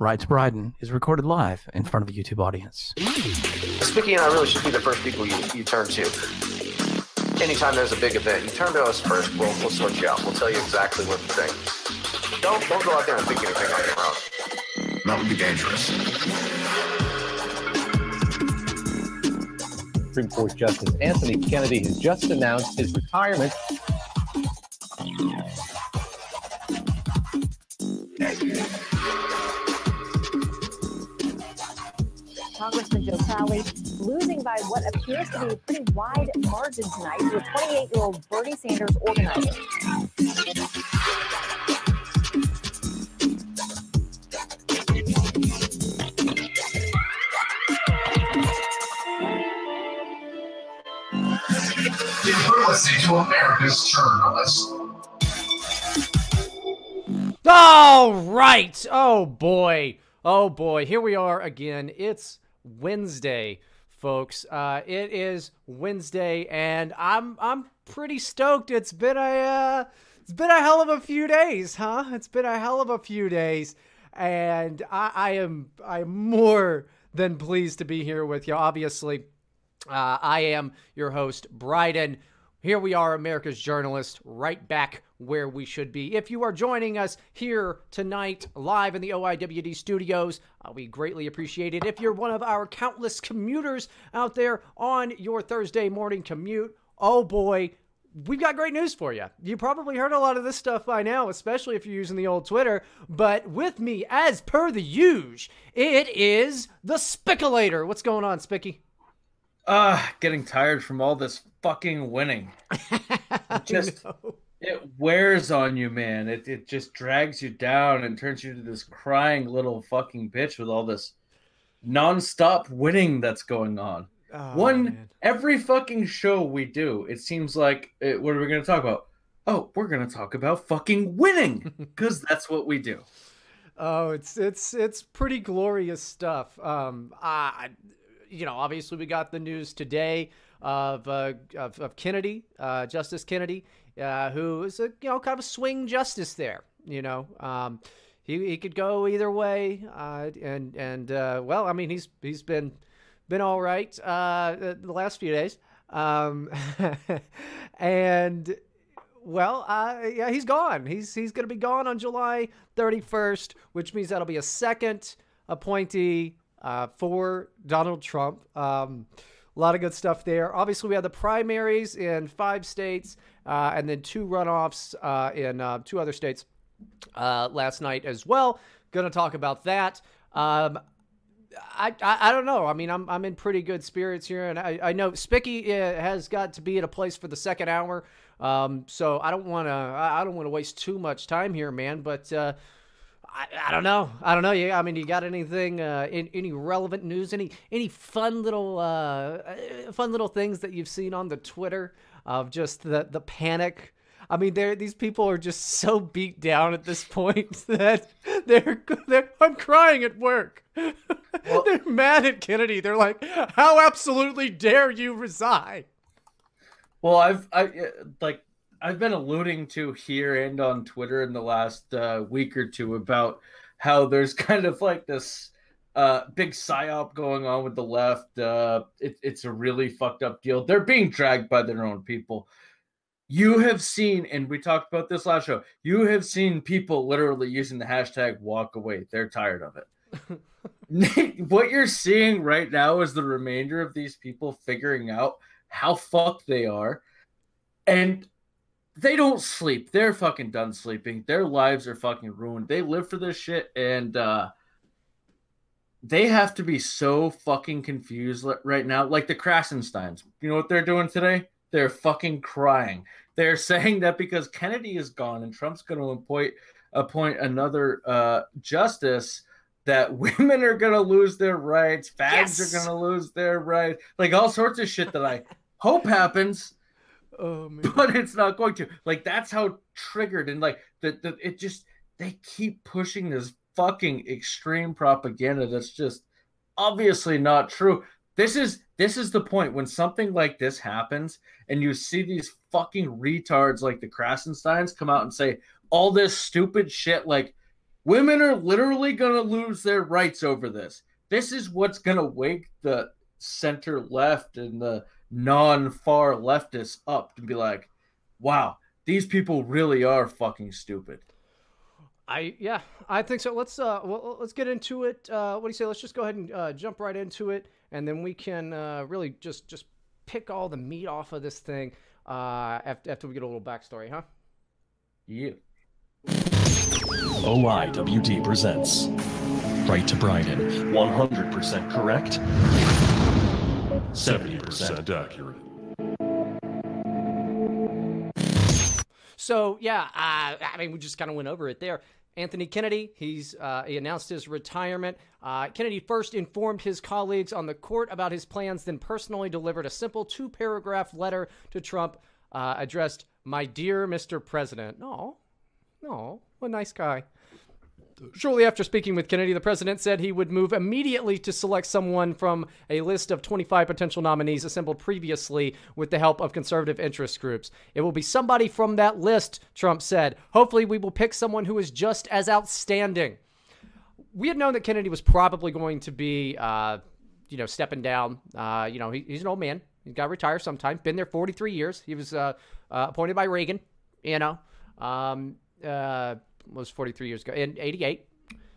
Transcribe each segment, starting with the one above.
Rights Bryden is recorded live in front of a YouTube audience. Spicky and I really should be the first people you, you turn to. Anytime there's a big event, you turn to us first. We'll, we'll sort you out. We'll tell you exactly what to think. Don't, don't go out there and think anything on your own. That would be dangerous. Supreme Court Justice Anthony Kennedy has just announced his retirement. Joe Crowley losing by what appears to be a pretty wide margin tonight to a 28 year old Bernie Sanders organizer. Listening to America's Journalist. All right. Oh boy. Oh boy. Here we are again. It's Wednesday, folks. Uh, it is Wednesday, and I'm I'm pretty stoked. It's been a uh, it's been a hell of a few days, huh? It's been a hell of a few days, and I, I am I am more than pleased to be here with you. Obviously, uh, I am your host, Bryden. Here we are, America's journalist, right back where we should be. If you are joining us here tonight, live in the OIWD studios, uh, we greatly appreciate it. If you're one of our countless commuters out there on your Thursday morning commute, oh boy, we've got great news for you. You probably heard a lot of this stuff by now, especially if you're using the old Twitter. But with me, as per the usual, it is the Spiculator. What's going on, Spicky? Uh, getting tired from all this fucking winning. It just it wears on you, man. It it just drags you down and turns you into this crying little fucking bitch with all this nonstop winning that's going on. Oh, One man. every fucking show we do, it seems like eh, what are we going to talk about? Oh, we're going to talk about fucking winning because that's what we do. Oh, it's it's it's pretty glorious stuff. Um, I, you know, obviously we got the news today of uh, of, of Kennedy, uh, Justice Kennedy, uh, who is a you know kind of a swing justice there. You know, um, he he could go either way, uh, and and uh, well, I mean he's he's been been all right uh, the last few days, um, and well, uh, yeah, he's gone. He's he's going to be gone on July 31st, which means that'll be a second appointee uh, for Donald Trump. Um, a lot of good stuff there. Obviously, we had the primaries in five states, uh, and then two runoffs uh, in uh, two other states uh, last night as well. Going to talk about that. Um, I, I I don't know. I mean, I'm I'm in pretty good spirits here, and I, I know Spicky uh, has got to be at a place for the second hour. Um, so I don't want to I don't want to waste too much time here, man. But uh, I, I don't know. I don't know. Yeah, I mean, you got anything? Uh, in, any relevant news? Any any fun little uh, uh, fun little things that you've seen on the Twitter of just the the panic? I mean, they're, these people are just so beat down at this point that they're, they're I'm crying at work. they're mad at Kennedy. They're like, "How absolutely dare you resign?" Well, I've I uh, like I've been alluding to here and on Twitter in the last uh, week or two about how there's kind of like this uh, big psyop going on with the left. Uh, it, it's a really fucked up deal. They're being dragged by their own people. You have seen, and we talked about this last show. You have seen people literally using the hashtag walk away. They're tired of it. what you're seeing right now is the remainder of these people figuring out how fucked they are. And they don't sleep. They're fucking done sleeping. Their lives are fucking ruined. They live for this shit and uh they have to be so fucking confused right now. Like the Krassensteins. You know what they're doing today? They're fucking crying. They're saying that because Kennedy is gone and Trump's going to appoint appoint another uh justice that women are going to lose their rights, fags Yes! are going to lose their rights, like all sorts of shit that I hope happens Oh man. but it's not going to. Like that's how triggered and like the, the it just they keep pushing this fucking extreme propaganda that's just obviously not true. This is this is the point when something like this happens and you see these fucking retards like the Krassensteins come out and say all this stupid shit like Women are literally going to lose their rights over this. This is what's going to wake the center left and the non far leftists up to be like, wow, these people really are fucking stupid. I yeah, I think so. Let's uh, well, let's get into it. Uh, what do you say? Let's just go ahead and uh, jump right into it, and then we can uh, really just just pick all the meat off of this thing uh, after after we get a little backstory, huh? Yeah. OIWD presents Right to Bryden. 100% correct, 70% accurate. So yeah, uh, I mean, we just kind of went over it there. Anthony Kennedy, he's uh, he announced his retirement. Uh, Kennedy first informed his colleagues on the court about his plans, then personally delivered a simple two-paragraph letter to Trump uh, addressed, "My dear Mr. President." No, no, what a nice guy. Shortly after speaking with Kennedy, the president said he would move immediately to select someone from a list of 25 potential nominees assembled previously with the help of conservative interest groups. It will be somebody from that list, Trump said. Hopefully, we will pick someone who is just as outstanding. We had known that Kennedy was probably going to be, uh, you know, stepping down. Uh, you know, he, he's an old man. He's got to retire sometime. Been there 43 years. He was uh, uh appointed by Reagan, you know. Um, uh, was 43 years ago in 88.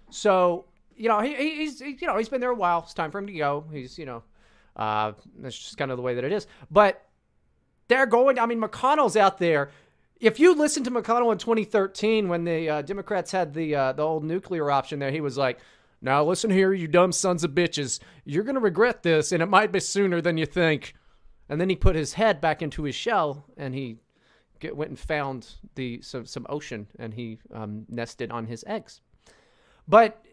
So, you know, he, he's, he, you know, he's been there a while. It's time for him to go. He's, you know, uh, that's just kind of the way that it is. But they're going, I mean, McConnell's out there. If you listen to McConnell in 2013 when the uh, Democrats had the uh, the old nuclear option there, he was like, "Now listen here, you dumb sons of bitches. You're gonna regret this, and it might be sooner than you think." And then he put his head back into his shell, and he get, went and found the some, some ocean and he um, nested on his eggs. But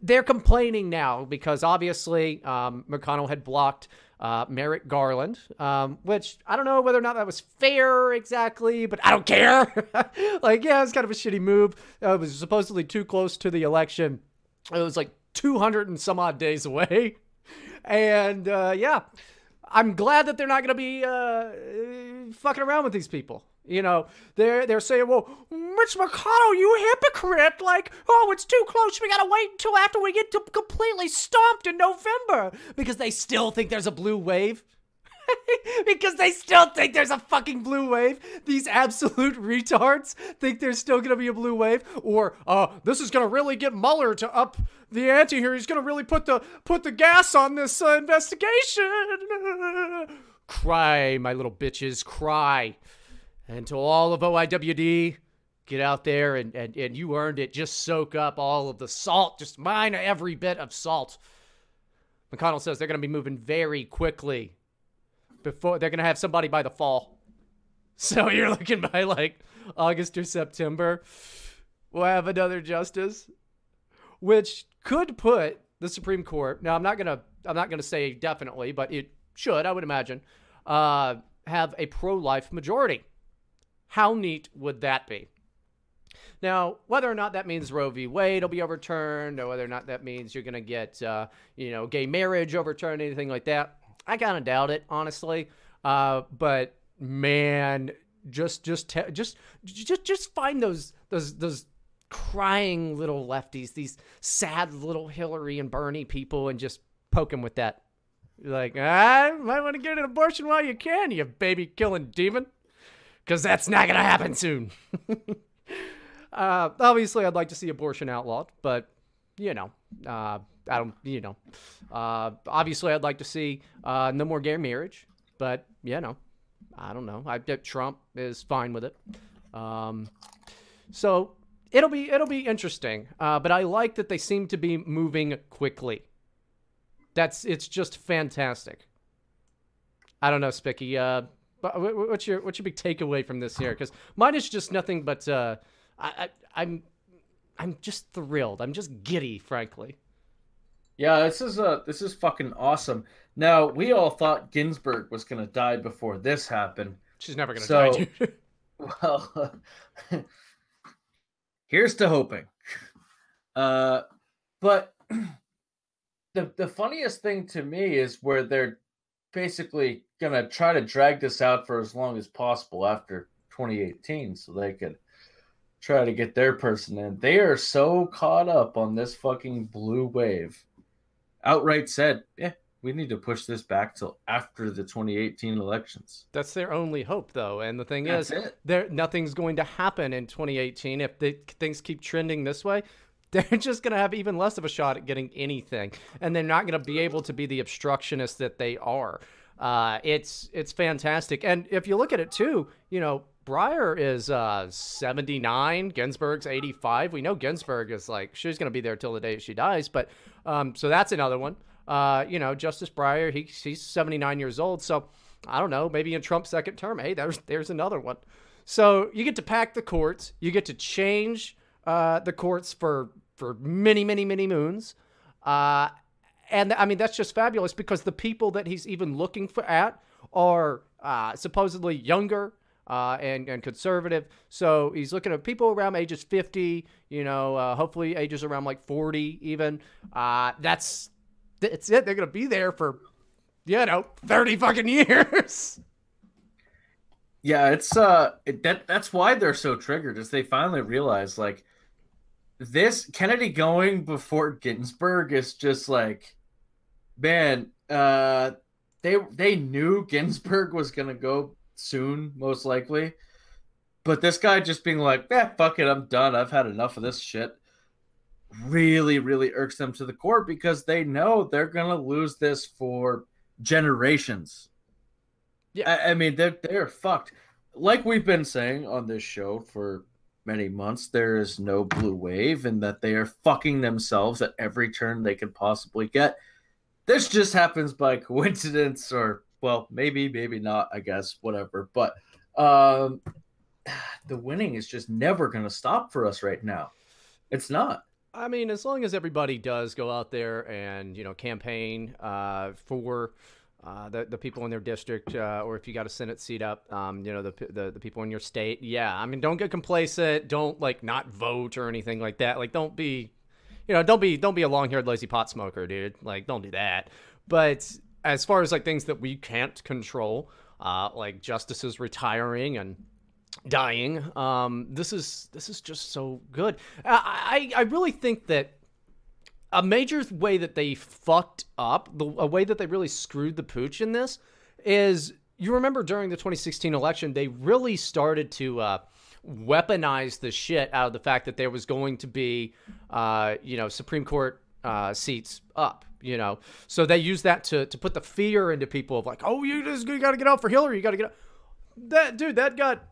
they're complaining now because obviously um, McConnell had blocked uh, Merrick Garland, um, which I don't know whether or not that was fair exactly, but I don't care. like, yeah, it's kind of a shitty move. Uh, it was supposedly too close to the election. It was like 200 and some odd days away. And uh, yeah, I'm glad that they're not going to be uh, fucking around with these people. You know, they're they're saying, "Well, Mitch McConnell, you hypocrite! Like, oh, it's too close. We gotta wait until after we get completely stomped in November because they still think there's a blue wave." because they still think there's a fucking blue wave. These absolute retards think there's still gonna be a blue wave, or uh, this is gonna really get Mueller to up the ante here. He's gonna really put the put the gas on this uh, investigation. cry, my little bitches, cry. And to all of OIWD, get out there and, and, and you earned it. Just soak up all of the salt. Just mine every bit of salt. McConnell says they're going to be moving very quickly before they're gonna have somebody by the fall. So you're looking by like August or September, we'll have another justice, which could put the Supreme Court. Now I'm not gonna I'm not gonna say definitely, but it should I would imagine uh, have a pro-life majority. How neat would that be? Now, whether or not that means Roe v. Wade will be overturned, or whether or not that means you're going to get, uh, you know, gay marriage overturned, anything like that, I kind of doubt it, honestly. Uh, but man, just just te- just just just find those those those crying little lefties, these sad little Hillary and Bernie people, and just poke them with that. Like, I might want to get an abortion while you can, you baby killing demon, because that's not gonna happen soon. uh, obviously, I'd like to see abortion outlawed, but you know, uh, I don't, you know, uh, obviously I'd like to see uh, no more gay marriage, but you know, I don't know. I Trump is fine with it. Um, so it'll be it'll be interesting. Uh, but I like that they seem to be moving quickly. That's it's just fantastic. I don't know, Spicky. Uh, but what's your what's your big takeaway from this here? Because mine is just nothing but uh, I, I I'm I'm just thrilled. I'm just giddy, frankly. Yeah, this is uh this is fucking awesome. Now we all thought Ginsburg was gonna die before this happened. She's never gonna so, die. Dude. well, here's to hoping. Uh, but the the funniest thing to me is where they're basically gonna try to drag this out for as long as possible after 2018, so they could try to get their person in. They are so caught up on this fucking blue wave. Outright said, yeah, we need to push this back till after the 2018 elections. That's their only hope, though. And the thing That's is, there nothing's going to happen in 2018 if the, things keep trending this way. They're just going to have even less of a shot at getting anything, and they're not going to be able to be the obstructionists that they are. Uh, it's it's fantastic, and if you look at it too, you know, Breyer is uh, 79, Ginsburg's 85. We know Ginsburg is like she's going to be there till the day she dies, but um, so that's another one. Uh, you know, Justice Breyer, he, he's 79 years old, so I don't know, maybe in Trump's second term, hey, there's there's another one. So you get to pack the courts, you get to change uh, the courts for for many, many, many moons. Uh, and I mean that's just fabulous because the people that he's even looking for at are uh, supposedly younger uh, and and conservative. So he's looking at people around ages 50, you know, uh, hopefully ages around like 40 even. Uh, that's that's it. They're gonna be there for you know 30 fucking years. Yeah, it's uh it, that that's why they're so triggered is they finally realize like this Kennedy going before Ginsburg is just like man, uh they they knew Ginsburg was gonna go soon, most likely. But this guy just being like, yeah, fuck it, I'm done. I've had enough of this shit. Really, really irks them to the core because they know they're gonna lose this for generations. Yeah. I, I mean they're they're fucked. Like we've been saying on this show for many months, there is no blue wave, and that they are fucking themselves at every turn they can possibly get. This just happens by coincidence, or well, maybe, maybe not. I guess whatever. But um, the winning is just never going to stop for us right now. It's not. I mean, as long as everybody does go out there and you know campaign uh, for uh, the the people in their district, uh, or if you got a Senate seat up, um, you know the, the the people in your state. Yeah, I mean, don't get complacent. Don't like not vote or anything like that. Like, don't be, you know, don't be don't be a long haired lazy pot smoker, dude. Like, don't do that. But as far as like things that we can't control, uh, like justices retiring and dying. Um, this is this is just so good. I I, I really think that a major way that they fucked up, the a way that they really screwed the pooch in this, is you remember during the 2016 election they really started to. Uh, weaponize the shit out of the fact that there was going to be, uh, you know, Supreme Court uh, seats up. You know, so they used that to to put the fear into people of like, oh, you just you got to get out for Hillary, you got to get out. That dude, that got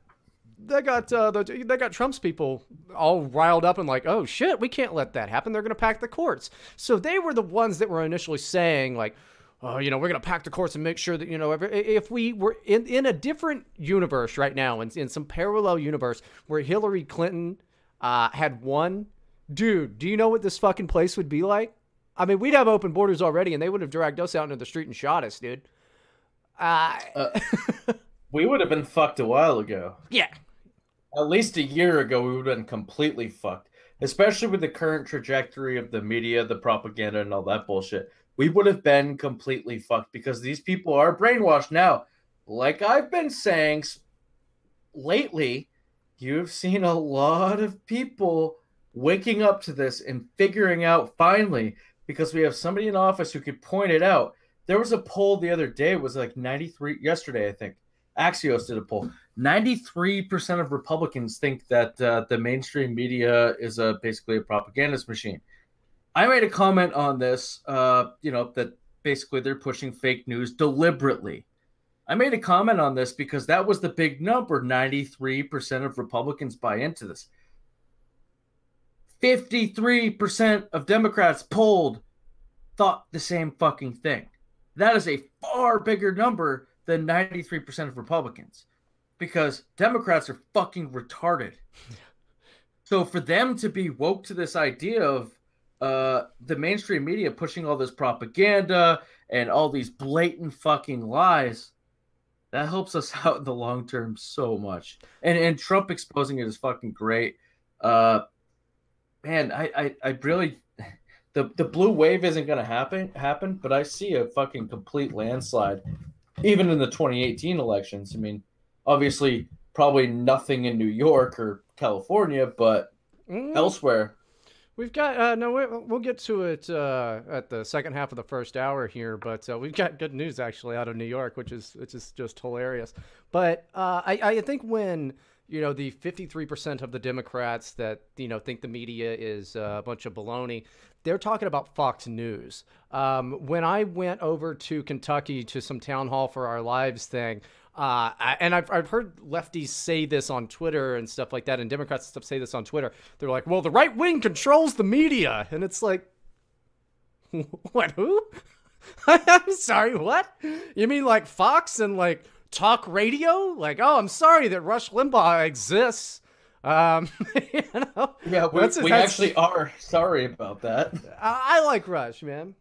that got uh, the, that got Trump's people all riled up and like, oh shit, we can't let that happen. They're gonna pack the courts. So they were the ones that were initially saying like, oh, you know, we're gonna pack the courts and make sure that you know, if we were in in a different universe right now, in, in some parallel universe where Hillary Clinton uh, had won, dude, do you know what this fucking place would be like? I mean, we'd have open borders already, and they would have dragged us out into the street and shot us, dude. Uh, Uh, we would have been fucked a while ago. yeah, At least a year ago, we would have been completely fucked. Especially with the current trajectory of the media, the propaganda, and all that bullshit. We would have been completely fucked because these people are brainwashed now. Like I've been saying lately, you've seen a lot of people waking up to this and figuring out finally because we have somebody in office who could point it out. There was a poll the other day, it was like 93 yesterday, I think. Axios did a poll. 93% of Republicans think that uh, the mainstream media is a basically a propagandist machine. I made a comment on this, uh, you know, that basically they're pushing fake news deliberately. I made a comment on this because that was the big number 93% of Republicans buy into this. 53% of Democrats polled thought the same fucking thing. That is a far bigger number than 93% of Republicans because Democrats are fucking retarded. So for them to be woke to this idea of uh, the mainstream media pushing all this propaganda and all these blatant fucking lies, that helps us out in the long term so much. And and Trump exposing it is fucking great. Uh, man, I, I I really the the blue wave isn't gonna happen happen, but I see a fucking complete landslide, even in the 2018 elections. I mean, obviously probably nothing in New York or California, but Mm, elsewhere. We've got uh, no. we- We'll get to it uh, at the second half of the first hour here, but uh, we've got good news actually out of New York, which is which is just hilarious. But uh, I I think when you know the 53% of the Democrats that you know think the media is uh, a bunch of baloney, they're talking about Fox News. Um, when I went over to Kentucky to some town hall for our lives thing. Uh, and I've, I've heard lefties say this on Twitter and stuff like that, and Democrats and stuff say this on Twitter. They're like, well, the right wing controls the media. And it's like, what, who? I'm sorry, what? You mean like Fox and like talk radio? Like, oh, I'm sorry that Rush Limbaugh exists. Um, you know, Yeah, we, That's- we that's- actually are sorry about that. I, I like Rush, man.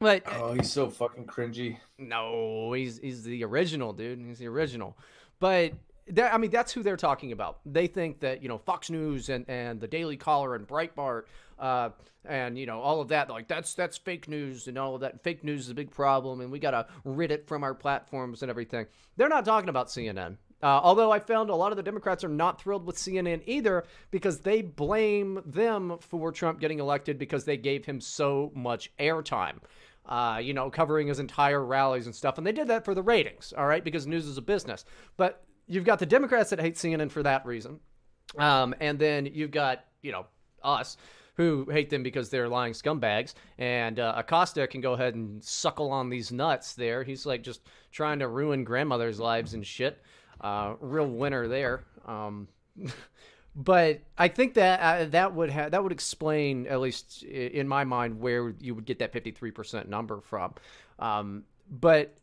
But Oh, he's so fucking cringy. No, he's he's the original, dude. He's the original. But that- I mean, that's who they're talking about. They think that you know Fox News and, and the Daily Caller and Breitbart uh, and you know all of that, like that's that's fake news and all of that. Fake news is a big problem, and we gotta rid it from our platforms and everything. They're not talking about CNN. Uh, although I found a lot of the Democrats are not thrilled with CNN either because they blame them for Trump getting elected because they gave him so much airtime uh, you know, covering his entire rallies and stuff. And they did that for the ratings, all right, because news is a business. But you've got the Democrats that hate CNN for that reason. Um, and then you've got, you know, us who hate them because they're lying scumbags. And uh, Acosta can go ahead and suckle on these nuts there. He's like just trying to ruin grandmothers' lives and shit. Uh, real winner there. Um, but I think that uh, that would ha- that would explain at least in my mind where you would get that 53% number from. Um, but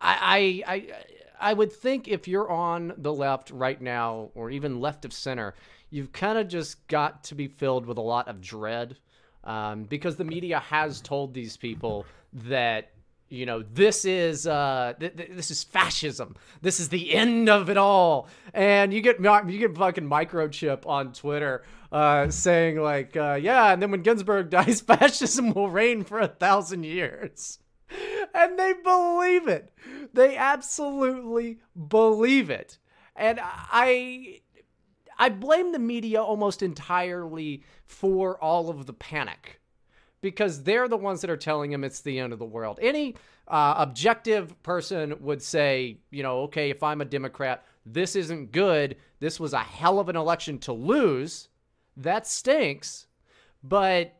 I, I I I would think if you're on the left right now or even left of center, you've kind of just got to be filled with a lot of dread um, because the media has told these people that you know this is uh th- th- this is fascism. This is the end of it all. And you get you get fucking microchip on twitter uh saying like uh yeah and then when ginsburg dies fascism will reign for a thousand years. And they believe it. They absolutely believe it. And i i blame the media almost entirely for all of the panic because they're the ones that are telling him it's the end of the world. Any uh, objective person would say, you know, okay, if I'm a Democrat, this isn't good. This was a hell of an election to lose. That stinks. But,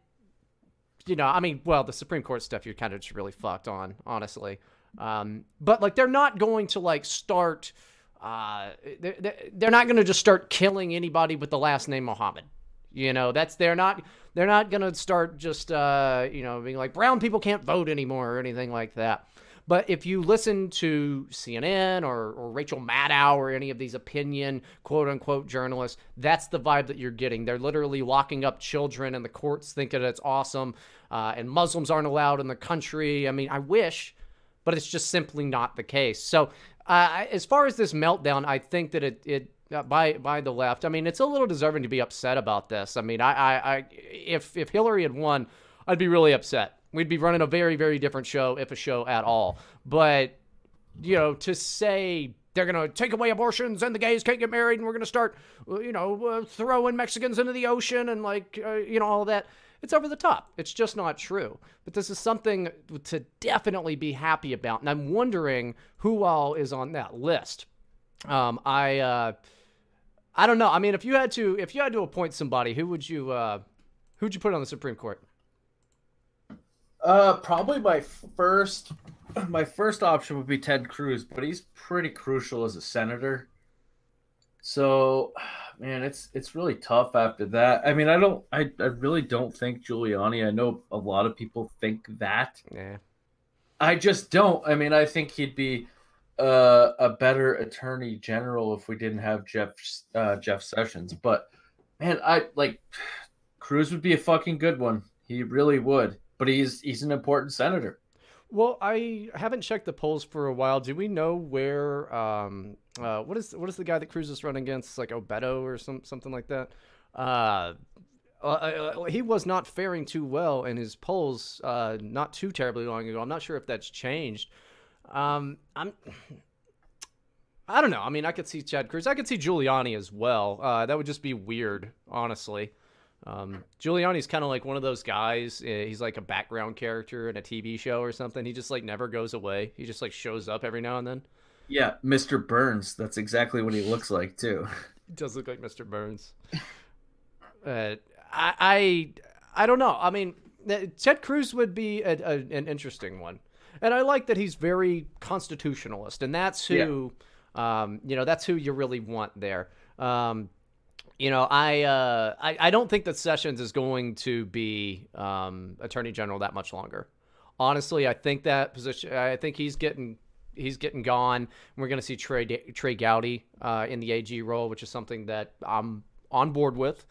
you know, I mean, well, the Supreme Court stuff you're kind of just really fucked on, honestly. Um, but, like, they're not going to, like, start. Uh, they're, they're not going to just start killing anybody with the last name Mohammed. You know, that's they're not they're not gonna start just uh, you know being like brown people can't vote anymore or anything like that. But if you listen to CNN or, or Rachel Maddow or any of these opinion quote unquote journalists, that's the vibe that you're getting. They're literally locking up children and the courts thinking that it's awesome. Uh, and Muslims aren't allowed in the country. I mean, I wish, but it's just simply not the case. So, uh, as far as this meltdown, I think that it, it by by the left. I mean, it's a little deserving to be upset about this. I mean, I, I, I if if Hillary had won, I'd be really upset. We'd be running a very very different show, if a show at all. But you know, to say they're gonna take away abortions and the gays can't get married and we're gonna start, uh, you know, uh, throwing Mexicans into the ocean and like, uh, you know, all that. It's over the top. It's just not true. But this is something to definitely be happy about. And I'm wondering who all is on that list. Um, I, uh, I don't know. I mean, if you had to, if you had to appoint somebody, who would you, uh, who'd you put on the Supreme Court? Uh, probably my first, my first option would be Ted Cruz, but he's pretty crucial as a senator. So, man, it's it's really tough after that. I mean, I don't, I, I really don't think Giuliani. I know a lot of people think that. Yeah. I just don't. I mean, I think he'd be uh, a better attorney general if we didn't have Jeff uh, Jeff Sessions. But man, I like Cruz would be a fucking good one. He really would. But he's he's an important senator. Well, I haven't checked the polls for a while. Do we know where? Um, uh, what is what is the guy that Cruz is running against? Like Obeto or some something like that. Uh, uh, uh, he was not faring too well in his polls uh, not too terribly long ago. I'm not sure if that's changed. Um, I'm. I don't know. I mean, I could see Ted Cruz. I could see Giuliani as well. Uh, that would just be weird, honestly. Um, Giuliani's kind of like one of those guys. uh, He's like a background character in a TV show or something. He just like never goes away. He just like shows up every now and then. Yeah, Mr. Burns. That's exactly what he looks like too. He does look like Mr. Burns. uh, I, I I don't know. I mean, uh, Ted Cruz would be a, a, an interesting one, and I like that he's very constitutionalist, and that's who, um, you know, that's who you really want there. Um, you know, I, uh, I I don't think that Sessions is going to be um, Attorney General that much longer. Honestly, I think that position. I think he's getting he's getting gone. We're going to see Trey Trey Gowdy uh, in the AG role, which is something that I'm on board with.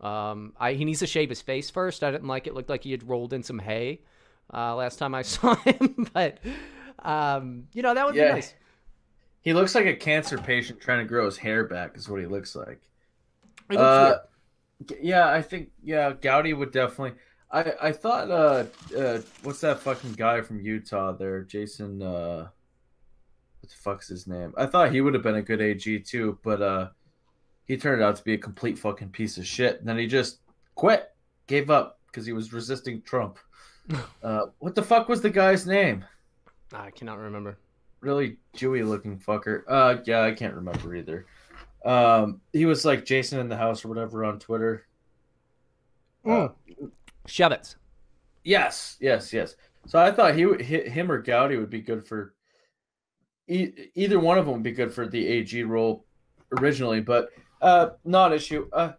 Um, I, he needs to shave his face first. I didn't like it. Looked like he had rolled in some hay uh, last time I saw him, but um, you know that would Yeah. be nice. He looks like a cancer patient trying to grow his hair back. Is what he looks like. Uh, yeah, I think yeah, Gowdy would definitely. I I thought uh uh what's that fucking guy from Utah there, Jason uh what the fuck's his name? I thought he would have been a good AG too, but uh he turned out to be a complete fucking piece of shit. And then he just quit, gave up because he was resisting Trump. Uh what the fuck was the guy's name? I cannot remember. really Jewy looking fucker. Uh, yeah, I can't remember either. Um, he was like Jason in the house or whatever on Twitter. Uh, Chaffetz. yes, yes, yes. So I thought he, would- hi- him or Gowdy would be good for. E- either one of them would be good for the AG role originally, but uh, not issue. Uh,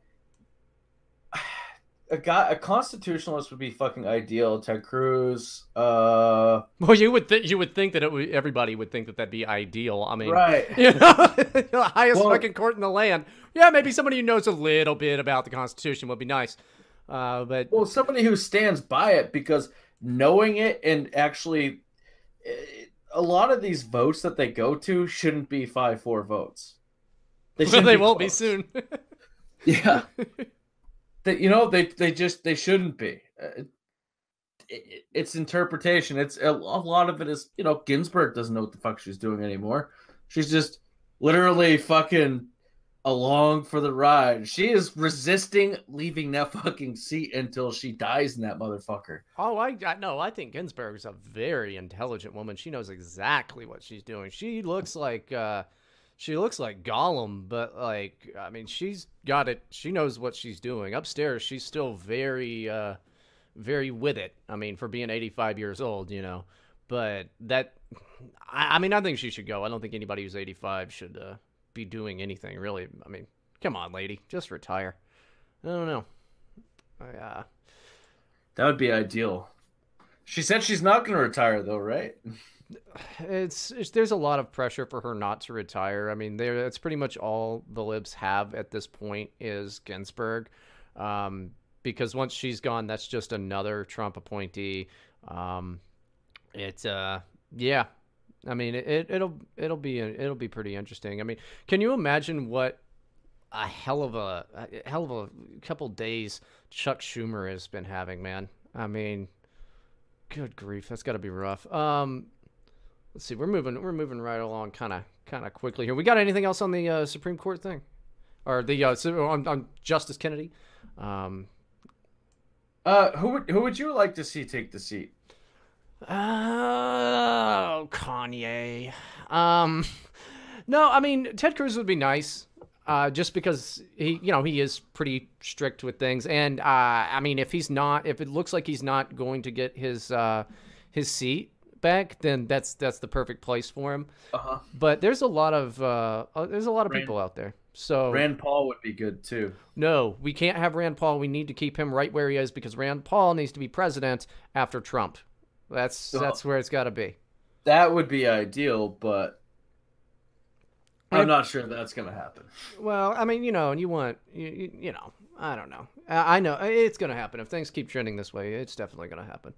a guy, a constitutionalist would be fucking ideal. Ted Cruz. Uh, Well, you would th- you would think that it would, everybody would think that that'd be ideal. I mean, right. you know, the highest Well- fucking court in the land. Yeah, maybe somebody who knows a little bit about the Constitution would be nice. Uh, but Well, somebody who stands by it because knowing it and actually, eh, a lot of these votes that they go to shouldn't be five four votes. they, shouldn't won't be soon. Yeah, they, you know they they just they shouldn't be. Uh, it, it's interpretation. It's a, a lot of it is you know Ginsburg doesn't know what the fuck she's doing anymore. She's just literally fucking along for the ride. She is resisting leaving that fucking seat until she dies in that motherfucker. oh, I, I no, I think Ginsburg's a very intelligent woman. She knows exactly what she's doing. She looks like uh, she looks like Gollum, but like I mean, she's got it. She knows what she's doing. Upstairs, she's still very uh, very with it. I mean, for being 85 years old, you know. But that, I, I mean, I think she should go. I don't think anybody who's 85 should uh, be doing anything really. I mean, come on, lady, just retire. I don't know. I, uh, That would be ideal. She said she's not going to retire though, right? it's, it's there's a lot of pressure for her not to retire. I mean, there that's pretty much all the libs have at this point is Ginsburg, um, because once she's gone, that's just another Trump appointee. Um, it uh, yeah, I mean it it'll it'll be it'll be pretty interesting. I mean, can you imagine what a hell of a, a hell of a couple days Chuck Schumer has been having, man? I mean, good grief, that's got to be rough. Um, let's see, we're moving we're moving right along, kind of kind of quickly here. We got anything else on the uh, Supreme Court thing, or the uh, on, on Justice Kennedy? Um, Uh, who would who would you like to see take the seat? Oh, Kanye. Um, no, I mean Ted Cruz would be nice, uh, just because he, you know, he is pretty strict with things, and uh, I mean, if he's not, if it looks like he's not going to get his uh, his seat back, then that's that's the perfect place for him. Uh-huh. But there's a lot of uh, uh, there's a lot of Rand- people out there. So Rand Paul would be good too. no, we can't have Rand Paul. We need to keep him right where he is because Rand Paul needs to be president after Trump. That's that's where it's got to be. That would be ideal, but I'm not sure that's gonna happen. Well, I mean, you know, and you want, you, you, you know, I don't know. I, I know it's going to happen. If things keep trending this way, it's definitely going to happen.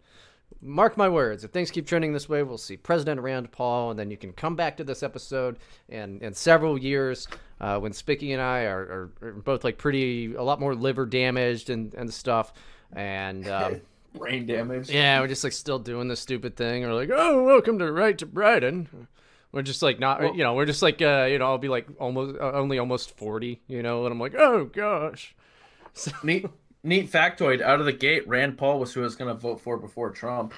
Mark my words. If things keep trending this way, we'll see President Rand Paul, and then you can come back to this episode and in several years uh, when Spicky and I are, are, are both like pretty, a lot more liver damaged and, and stuff. And um, Brain damage. yeah, we're just like still doing this stupid thing. We're like, oh, welcome to Right to Bryden. We're just like not, Well- you know, we're just like, uh, you know, I'll be like almost, uh, only almost 40, you know, and I'm like, oh gosh. neat neat factoid out of the gate. Rand Paul was who I was going to vote for before Trump.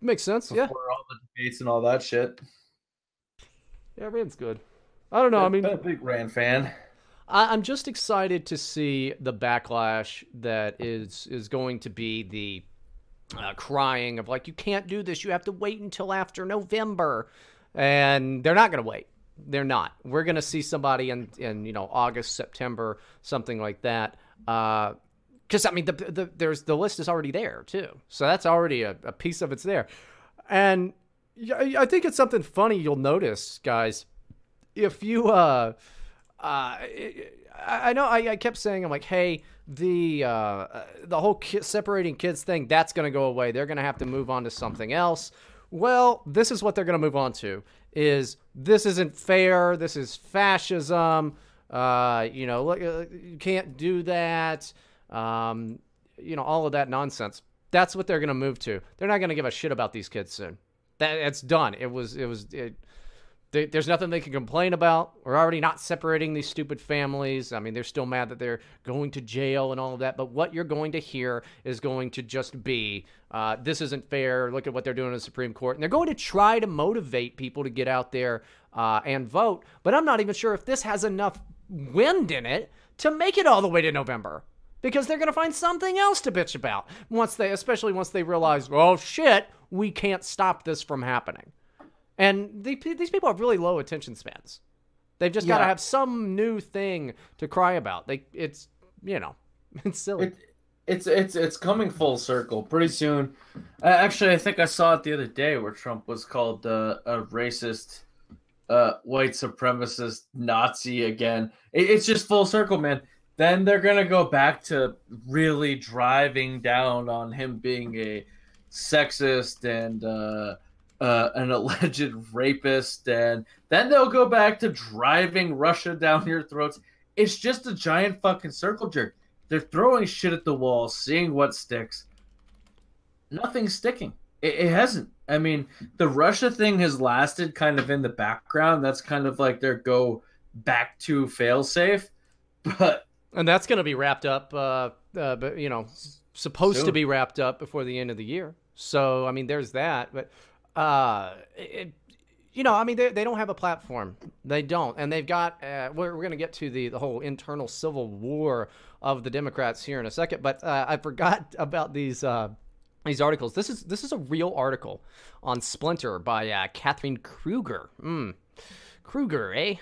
Makes sense. Yeah. Before Yeah. all the debates and all that shit. Yeah, Rand's good. I don't know. I mean, Been a big Rand fan. I, I'm just excited to see the backlash that is is going to be the uh, crying of like you can't do this. You have to wait until after November, and they're not going to wait. They're not. We're going to see somebody in in you know August, September, something like that. Because I mean, the, the there's the list is already there too, so that's already a, a piece of it's there, and I think it's something funny you'll notice, guys. If you uh uh, I know I, I kept saying I'm like, hey, the uh, uh, the whole ki- separating kids thing that's to go away. They're to have to move on to something else. Well, this is what they're to move on to: is this isn't fair? This is fascism. Uh, you know, look, uh, you can't do that. Um, you know, all of that nonsense. That's what they're going to move to. They're not going to give a shit about these kids soon. That it's done. It was it was it, they, there's nothing they can complain about. We're already not separating these stupid families. I mean, they're still mad that they're going to jail and all of that. But what you're going to hear is going to just be, uh, this isn't fair. Look at what they're doing in the Supreme Court. And they're going to try to motivate people to get out there uh, and vote. But I'm not even sure if this has enough wind in it to make it all the way to November. Because they're going to find something else to bitch about once they, especially once they realize, oh shit, we can't stop this from happening. And the, these people have really low attention spans. They've just got to have some new thing to cry about. They, it's, you know, it's silly. It, it's it's it's coming full circle pretty soon. Uh, actually, I think I saw it the other day where Trump was called uh, a racist, uh, white supremacist Nazi again. It, it's just full circle, man. Then they're gonna go back to really driving down on him being a sexist and uh, uh, an alleged rapist, and then they'll go back to driving Russia down your throats. It's just a giant fucking circle jerk. They're throwing shit at the wall, seeing what sticks. Nothing's sticking. It, it hasn't. I mean, the Russia thing has lasted kind of in the background. That's kind of like their go back to failsafe. But and that's going to be wrapped up, uh, uh, but, you know, supposed to be wrapped up before the end of the year. So, I mean, there's that. But, uh, it, you know, I mean, they, they don't have a platform. They don't. And they've got, uh, we're, we're going to get to the, the whole internal civil war of the Democrats here in a second. But uh, I forgot about these. Uh, these articles. This is this is a real article on Splinter by uh, Katherine Krueger. Mm. Krueger, eh?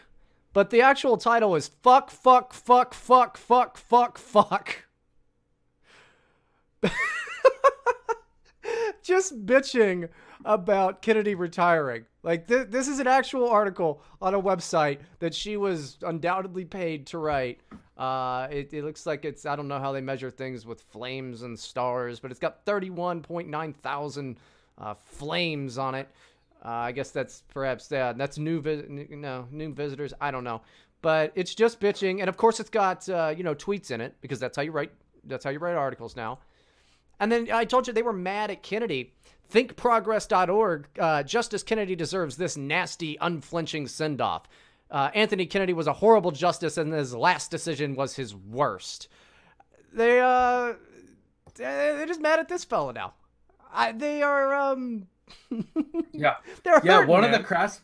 But the actual title is "Fuck, Fuck, Fuck, Fuck, Fuck, Fuck, Fuck." Just bitching about Kennedy retiring. Like th- this is an actual article on a website that she was undoubtedly paid to write. Uh, it, it looks like it's I don't know how they measure things with flames and stars, but it's got 31.9 thousand uh, flames on it. Uh, I guess that's perhaps that's new vis- no new visitors. I don't know, but it's just bitching, and of course it's got uh, you know tweets in it because that's how you write that's how you write articles now. And then I told you they were mad at Kennedy. ThinkProgress.org. Uh, Justice Kennedy deserves this nasty, unflinching send off. Uh, Anthony Kennedy was a horrible justice, and his last decision was his worst. They uh, they're just mad at this fella now. I, they are um, yeah, they're yeah. hurting, One of the crass,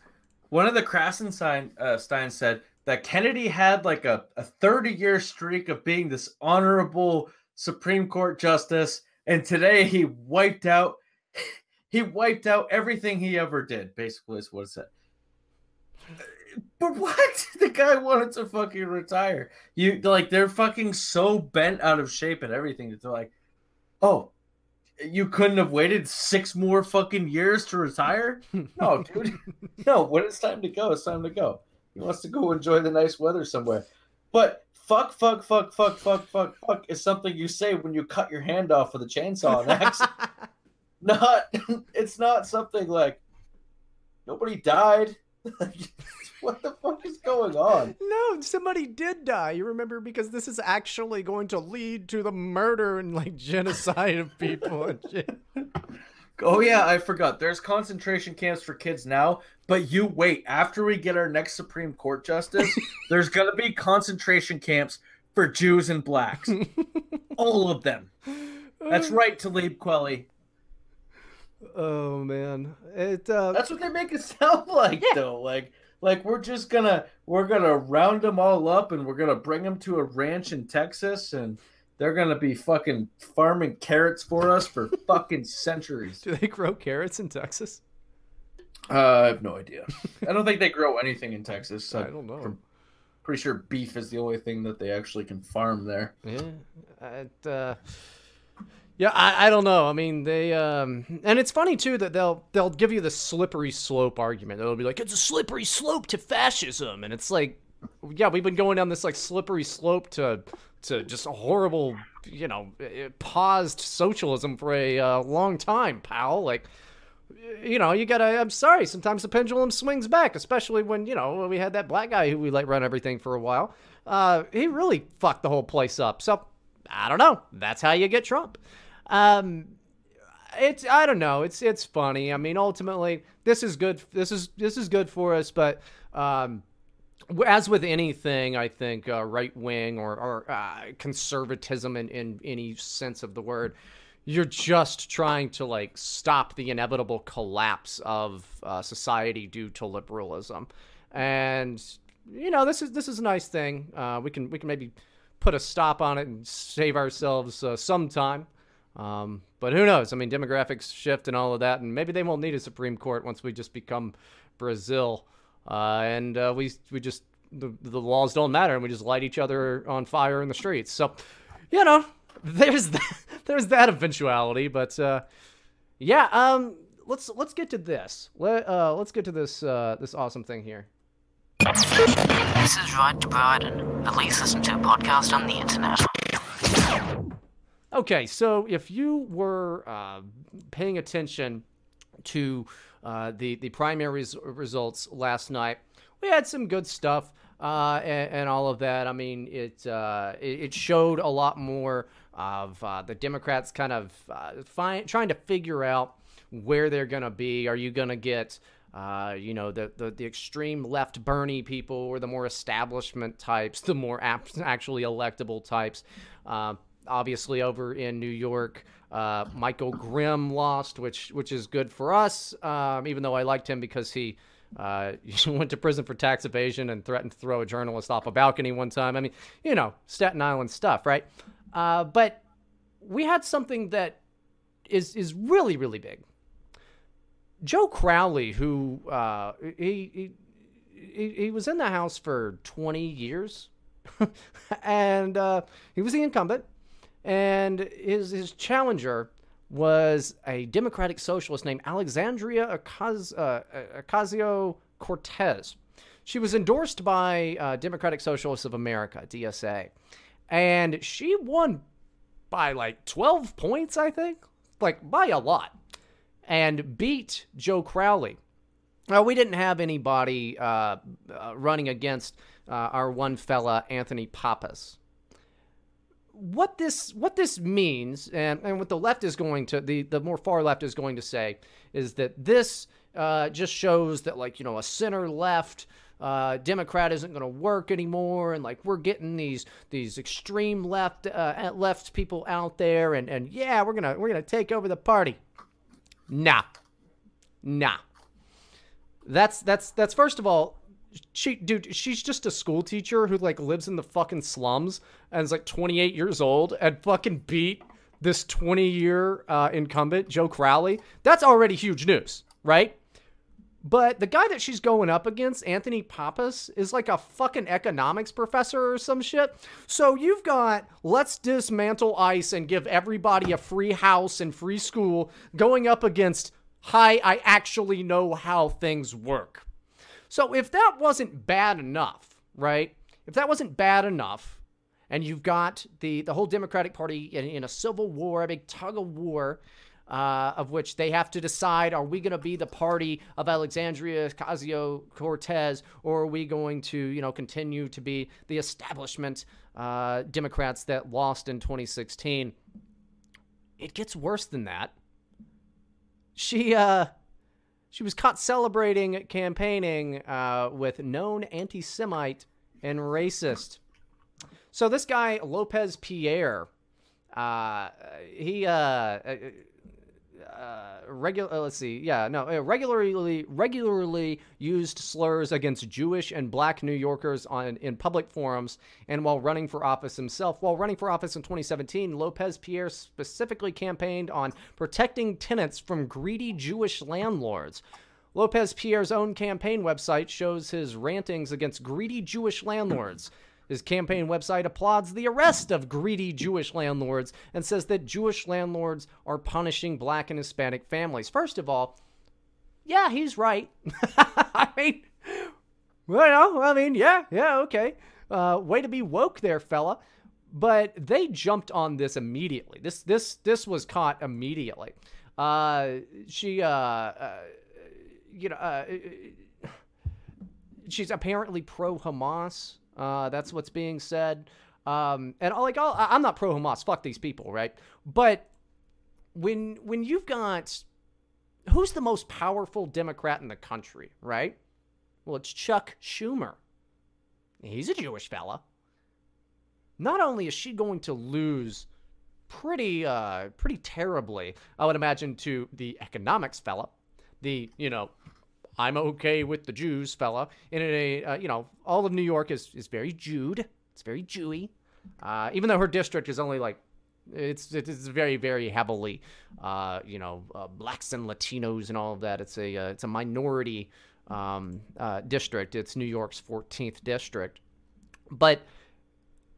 one of the Krassenstein uh, Stein said that Kennedy had like a, a 30 year streak of being this honorable Supreme Court justice, and today he wiped out he wiped out everything he ever did. Basically, is what it said. But what? The guy wanted to fucking retire. You like they're fucking so bent out of shape and everything that they're like, oh, you couldn't have waited six more fucking years to retire? No, dude. No, when it's time to go, it's time to go. He wants to go enjoy the nice weather somewhere. But fuck, fuck, fuck, fuck, fuck, fuck, fuck is something you say when you cut your hand off with a chainsaw and axe. not it's not something like nobody died. what the fuck is going on? No, somebody did die. You remember because this is actually going to lead to the murder and like genocide of people. Oh yeah, I forgot. There's concentration camps for kids now, but you wait. After we get our next Supreme Court justice, there's gonna be concentration camps for Jews and blacks. All of them. That's uh, right, Talib Kweli. Oh man, it. Uh, That's what they make it sound like, though. Like, like we're just gonna we're gonna round them all up and we're gonna bring them to a ranch in Texas and they're gonna be fucking farming carrots for us for fucking centuries. do they grow carrots in Texas? Uh, I have no idea. I don't think they grow anything in Texas. I don't know. I'm pretty sure beef is the only thing that they actually can farm there. Yeah. It, uh, yeah, I, I don't know. I mean, they um, and it's funny too that they'll they'll give you the slippery slope argument. They'll be like, it's a slippery slope to fascism, and it's like, yeah, we've been going down this like slippery slope to to just horrible, you know, paused socialism for a uh, long time, pal. Like, you know, you gotta. I'm sorry. Sometimes the pendulum swings back, especially when you know we had that black guy who we let run everything for a while. Uh, he really fucked the whole place up. So I don't know. That's how you get Trump. Um, it's I don't know. It's it's funny. I mean, ultimately, this is good. This is this is good for us. But um, as with anything, I think uh, right wing or or uh, conservatism in in any sense of the word, you're just trying to like stop the inevitable collapse of uh, society due to liberalism, and you know this is this is a nice thing. Uh, we can we can maybe put a stop on it and save ourselves uh, some time. Um, but who knows? I mean, demographics shift and all of that, and maybe they won't need a Supreme Court once we just become Brazil, uh, and uh, we we just the, the laws don't matter, and we just light each other on fire in the streets. So, you know, there's that, there's that eventuality. But uh, yeah, um, let's let's get to this. Let uh, let's get to this uh, this awesome thing here. This is Right to Bryden, the least listened to a podcast on the internet. Okay, so if you were uh, paying attention to uh, the the primaries results last night, we had some good stuff uh, and, and all of that. I mean, it uh, it, it showed a lot more of uh, the Democrats kind of uh, find, trying to figure out where they're going to be. Are you going to get uh, you know, the, the, the extreme left Bernie people or the more establishment types, the more ap- actually electable types. Uh, obviously, over in New York, uh, Michael Grimm lost, which which is good for us. Um, even though I liked him because he uh, went to prison for tax evasion and threatened to throw a journalist off a balcony one time. I mean, you know, Staten Island stuff, right? Uh, but we had something that is is really really big. Joe Crowley, who uh, he, he he was in the House for 20 years, and uh, he was the incumbent, and his his challenger was a Democratic socialist named Alexandria Ocasio Cortez. She was endorsed by uh, Democratic Socialists of America (DSA), and she won by like 12 points, I think, like by a lot and beat Joe Crowley. Now, we didn't have anybody uh, uh, running against uh, our one fella, Anthony Pappas. What this what this means, and, and what the left is going to the the more far left is going to say, is that this uh, just shows that like you know a center left uh, Democrat isn't going to work anymore, and like we're getting these these extreme left uh, left people out there, and and yeah, we're gonna we're gonna take over the party. Nah. Nah. That's that's that's first of all, she dude, she's just a school teacher who like lives in the fucking slums and is like 28 years old and fucking beat this 20 year uh, incumbent Joe Crowley. That's already huge news, right? But the guy that she's going up against, Anthony Pappas, is like a fucking economics professor or some shit. So you've got let's dismantle ICE and give everybody a free house and free school going up against hi, I actually know how things work. So if that wasn't bad enough, right? If that wasn't bad enough, and you've got the the whole Democratic Party in, in a civil war, a big tug of war, uh, of which they have to decide are we going to be the party of Alexandria Ocasio Cortez or are we going to, you know, continue to be the establishment uh, Democrats that lost in 2016? It gets worse than that. she uh she was caught celebrating campaigning uh, with known anti-Semite and racist. So this guy Lopez Pierre, uh, he uh, uh, uh, regular. Let's see. Yeah, no, uh, regularly regularly used slurs against Jewish and Black New Yorkers on in public forums and while running for office himself. While running for office in 2017, Lopez Pierre specifically campaigned on protecting tenants from greedy Jewish landlords. Lopez Pierre's own campaign website shows his rantings against greedy Jewish landlords. His campaign website applauds the arrest of greedy Jewish landlords and says that Jewish landlords are punishing black and Hispanic families. First of all, yeah, he's right. I mean, well, I mean, yeah, yeah, okay. Uh, way to be woke there, fella. But they jumped on this immediately. This this this was caught immediately. Uh, she uh, uh you know uh, she's apparently pro Hamas. Uh, that's what's being said. Um, and like, I'll, I'm not pro Hamas. Fuck these people, right? But when when you've got who's the most powerful Democrat in the country, right? Well, it's Chuck Schumer. He's a Jewish fella. Not only is she going to lose pretty uh pretty terribly, I would imagine to the economics fella, the, you know, I'm okay with the Jews fella. In a, uh, you know, all of New York is, is very Jewed. It's very Jewy. Uh, even though her district is only like, it's it's very very heavily, uh, you know, uh, blacks and Latinos and all of that. It's a uh, it's a minority um, uh, district. It's New York's 14th district, but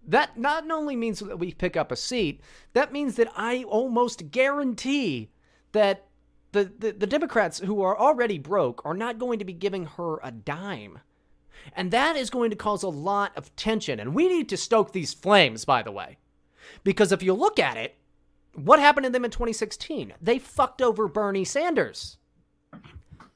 that not only means that we pick up a seat, that means that I almost guarantee that the, the, the Democrats who are already broke are not going to be giving her a dime. And that is going to cause a lot of tension. And we need to stoke these flames, by the way. Because if you look at it, what happened to them in 2016? They fucked over Bernie Sanders.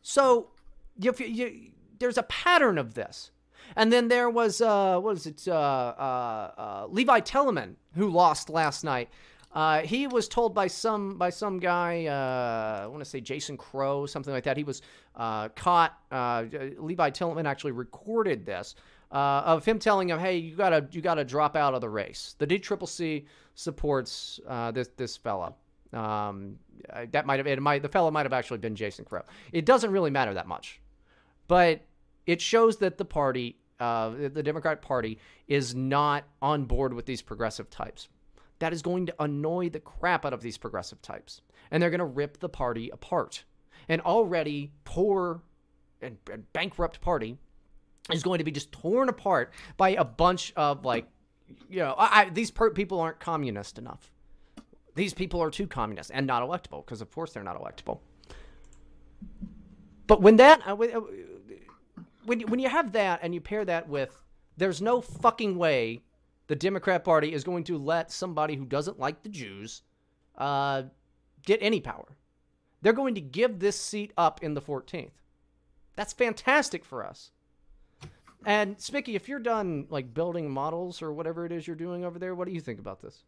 So you, you, there's a pattern of this. And then there was, uh, what was it, uh, uh, uh Levi Tillemann, who lost last night. Uh, he was told by some by some guy, uh, I want to say Jason Crow, something like that. He was uh, caught. Uh, Levi Tillemann actually recorded this uh, of him telling him, "Hey, you gotta you gotta drop out of the race." The DCCC supports uh, this this fella. Um, that might have it might the fellow might have actually been Jason Crow. It doesn't really matter that much, but it shows that the party, the Democrat Party, is not on board with these progressive types that is going to annoy the crap out of these progressive types. And they're going to rip the party apart. An already poor and, and bankrupt party is going to be just torn apart by a bunch of like, you know, I, I, these per- people aren't communist enough. These people are too communist and not electable because, of course, they're not electable. But when that, uh, uh when when you have that and you pair that with, there's no fucking way the Democrat Party is going to let somebody who doesn't like the Jews uh, get any power. They're going to give this seat up in the 14th. That's fantastic for us. And Spicky, if you're done like building models or whatever it is you're doing over there, what do you think about this?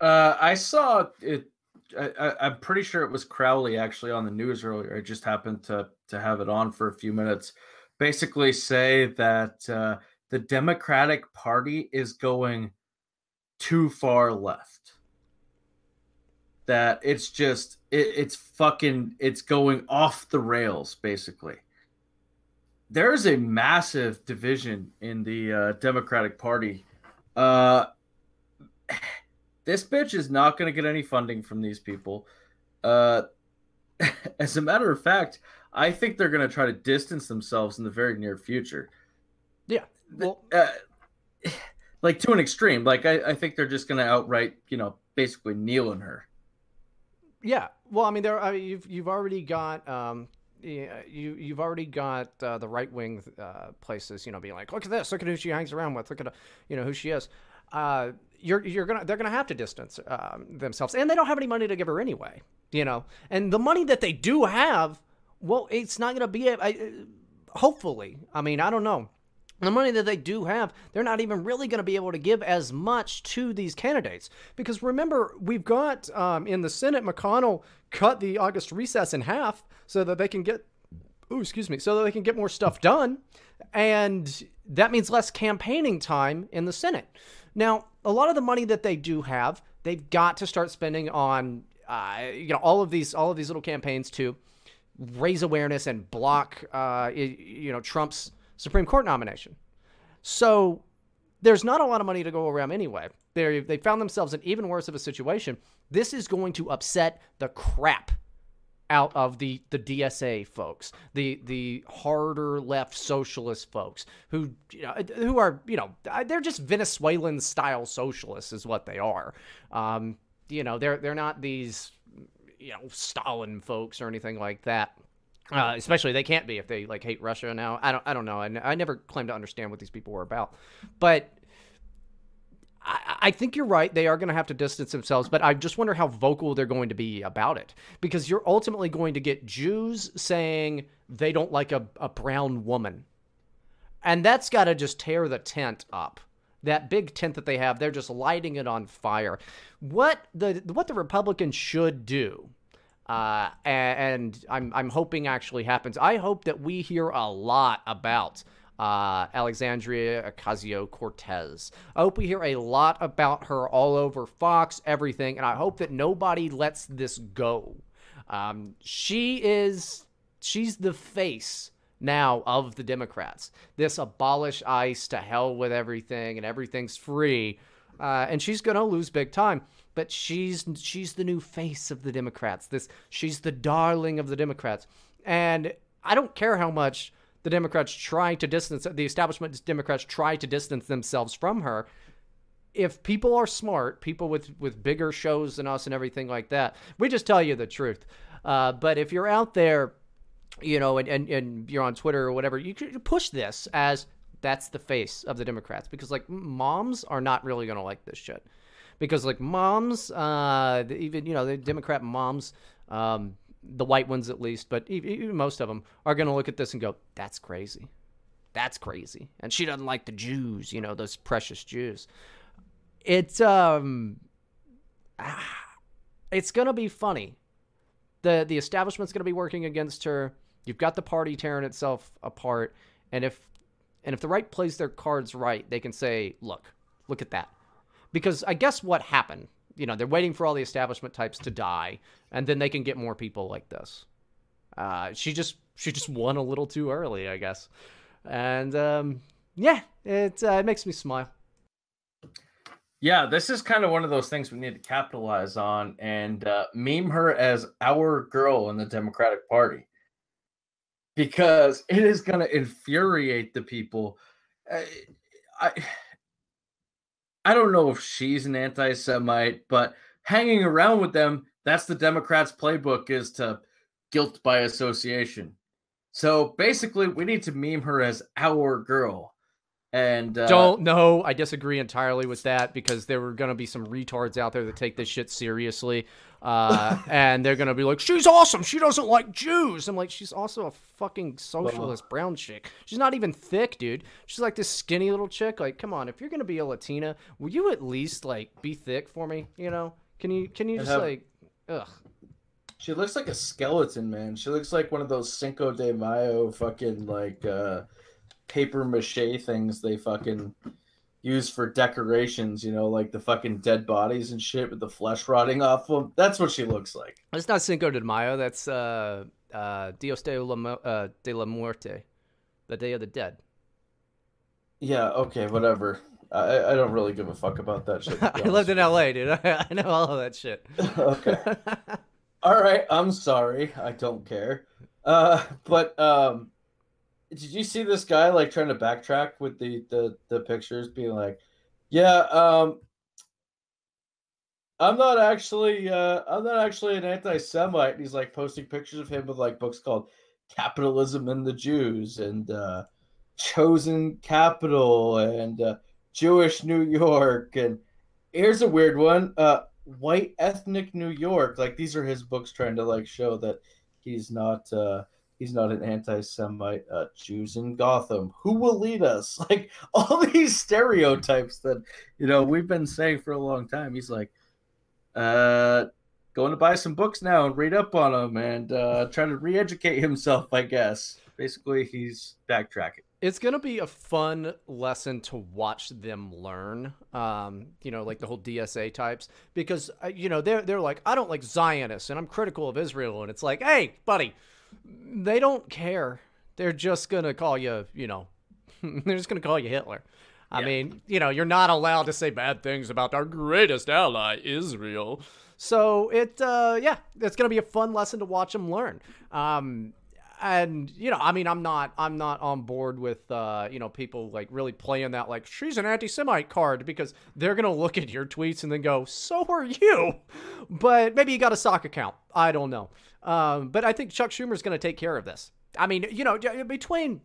Uh, I saw it. I, am pretty sure it was Crowley actually on the news earlier. I just happened to to have it on for a few minutes. Basically, say that uh, the Democratic Party is going too far left. That it's just it, it's fucking it's going off the rails basically. There's a massive division in the uh, Democratic Party. Uh, this bitch is not going to get any funding from these people. Uh, as a matter of fact, I think they're going to try to distance themselves in the very near future. Yeah, well, uh, like to an extreme. Like I, I think they're just going to outright, you know, basically kneel in her. Yeah. Well, I mean, there. I mean, you've you've already got um, you you've already got uh, the right wing uh, places, you know, being like, look at this, look at who she hangs around with, look at, you know, who she is. Uh, you're you're gonna they're gonna have to distance um, themselves, and they don't have any money to give her anyway, you know. And the money that they do have, well, it's not gonna be. A, I, hopefully, I mean, I don't know the money that they do have, they're not even really going to be able to give as much to these candidates. Because remember, we've got um, in the Senate, McConnell cut the August recess in half so that they can get, oh, excuse me, so that they can get more stuff done. And that means less campaigning time in the Senate. Now, a lot of the money that they do have, they've got to start spending on, uh, you know, all of these, all of these little campaigns to raise awareness and block, uh, you know, Trump's Supreme Court nomination. So there's not a lot of money to go around anyway. They they found themselves in even worse of a situation. This is going to upset the crap out of the the DSA folks, the the harder left socialist folks who you know who are you know they're just Venezuelan style socialists is what they are. Um, you know they're they're not these you know Stalin folks or anything like that. Uh, especially they can't be if they like hate Russia now. I don't I don't know. I, I never claim to understand what these people were about, but I, I think you're right. They are going to have to distance themselves, but I just wonder how vocal they're going to be about it because you're ultimately going to get Jews saying they don't like a, a brown woman, and that's got to just tear the tent up that big tent that they have they're just lighting it on fire what the what the republicans should do uh, and I'm I'm hoping actually happens. I hope that we hear a lot about uh, Alexandria Ocasio Cortez. I hope we hear a lot about her all over Fox, everything, and I hope that nobody lets this go. Um, she is she's the face now of the Democrats. This abolish ICE to hell with everything and everything's free. Uh, and she's going to lose big time but she's she's the new face of the Democrats. This she's the darling of the Democrats. And I don't care how much the Democrats try to distance the establishment Democrats try to distance themselves from her. If people are smart, people with with bigger shows than us and everything like that, we just tell you the truth. Uh, but if you're out there, you know, and, and, and you're on Twitter or whatever, you can push this as that's the face of the Democrats because like moms are not really going to like this shit because like moms, uh, even you know the Democrat moms, um, the white ones at least, but even most of them are going to look at this and go, "That's crazy, that's crazy," and she doesn't like the Jews, you know, those precious Jews. It's um, it's going to be funny. the The establishment's going to be working against her. You've got the party tearing itself apart, and if and if the right plays their cards right, they can say, "Look, look at that." Because I guess what happened, you know, they're waiting for all the establishment types to die, and then they can get more people like this. Uh, she just she just won a little too early, I guess, and um, yeah, it uh, it makes me smile. Yeah, this is kind of one of those things we need to capitalize on and uh, meme her as our girl in the Democratic Party because it is going to infuriate the people. I, I I don't know if she's an anti-Semite, but hanging around with them, that's the Democrats' playbook is to guilt by association. So basically, we need to meme her as our girl. And uh, don't know. I disagree entirely with that because there were going to be some retards out there that take this shit seriously, uh, and they're going to be like, "She's awesome. She doesn't like Jews." I'm like, "She's also a fucking socialist brown chick. She's not even thick, dude. She's like this skinny little chick. Like, come on, if you're going to be a Latina, will you at least like be thick for me? You know? Can you can you just have... like, ugh." She looks like a skeleton, man. She looks like one of those Cinco de Mayo fucking like. uh paper mache things they fucking use for decorations, you know, like the fucking dead bodies and shit with the flesh rotting off them. That's what she looks like. It's not Cinco de Mayo. That's uh, uh, Dios de la, uh, de la Muerte, the Day of the Dead. Yeah. Okay. Whatever. I, I don't really give a fuck about that shit. I lived in LA, dude. I, I know all of that shit. okay. all right. I'm sorry. I don't care. Uh, but um, did you see this guy like trying to backtrack with the the the pictures being like yeah um i'm not actually uh i'm not actually an anti-semite and he's like posting pictures of him with like books called capitalism and the jews and uh chosen capital and uh, jewish new york and here's a weird one uh white ethnic new york like these are his books trying to like show that he's not uh He's not an anti-Semite. Uh, Jews in Gotham. Who will lead us? Like all these stereotypes that you know we've been saying for a long time. He's like, uh, going to buy some books now and read up on them and uh, try to re-educate himself. I guess. Basically, he's backtracking. It's gonna be a fun lesson to watch them learn. Um, you know, like the whole DSA types, because uh, you know they're they're like, I don't like Zionists and I'm critical of Israel, and it's like, hey, buddy, they don't care. They're just gonna call you, you know, they're just gonna call you Hitler. I Yeah. mean, you know, you're not allowed to say bad things about our greatest ally, Israel. So it, uh, yeah, it's gonna be a fun lesson to watch them learn. Um, and you know, I mean, I'm not, I'm not on board with, uh, you know, people like really playing that like she's an anti-Semite card because they're gonna look at your tweets and then go, so are you. But maybe you got a sock account. I don't know. Um, but I think Chuck Schumer's gonna take care of this. I mean, you know, between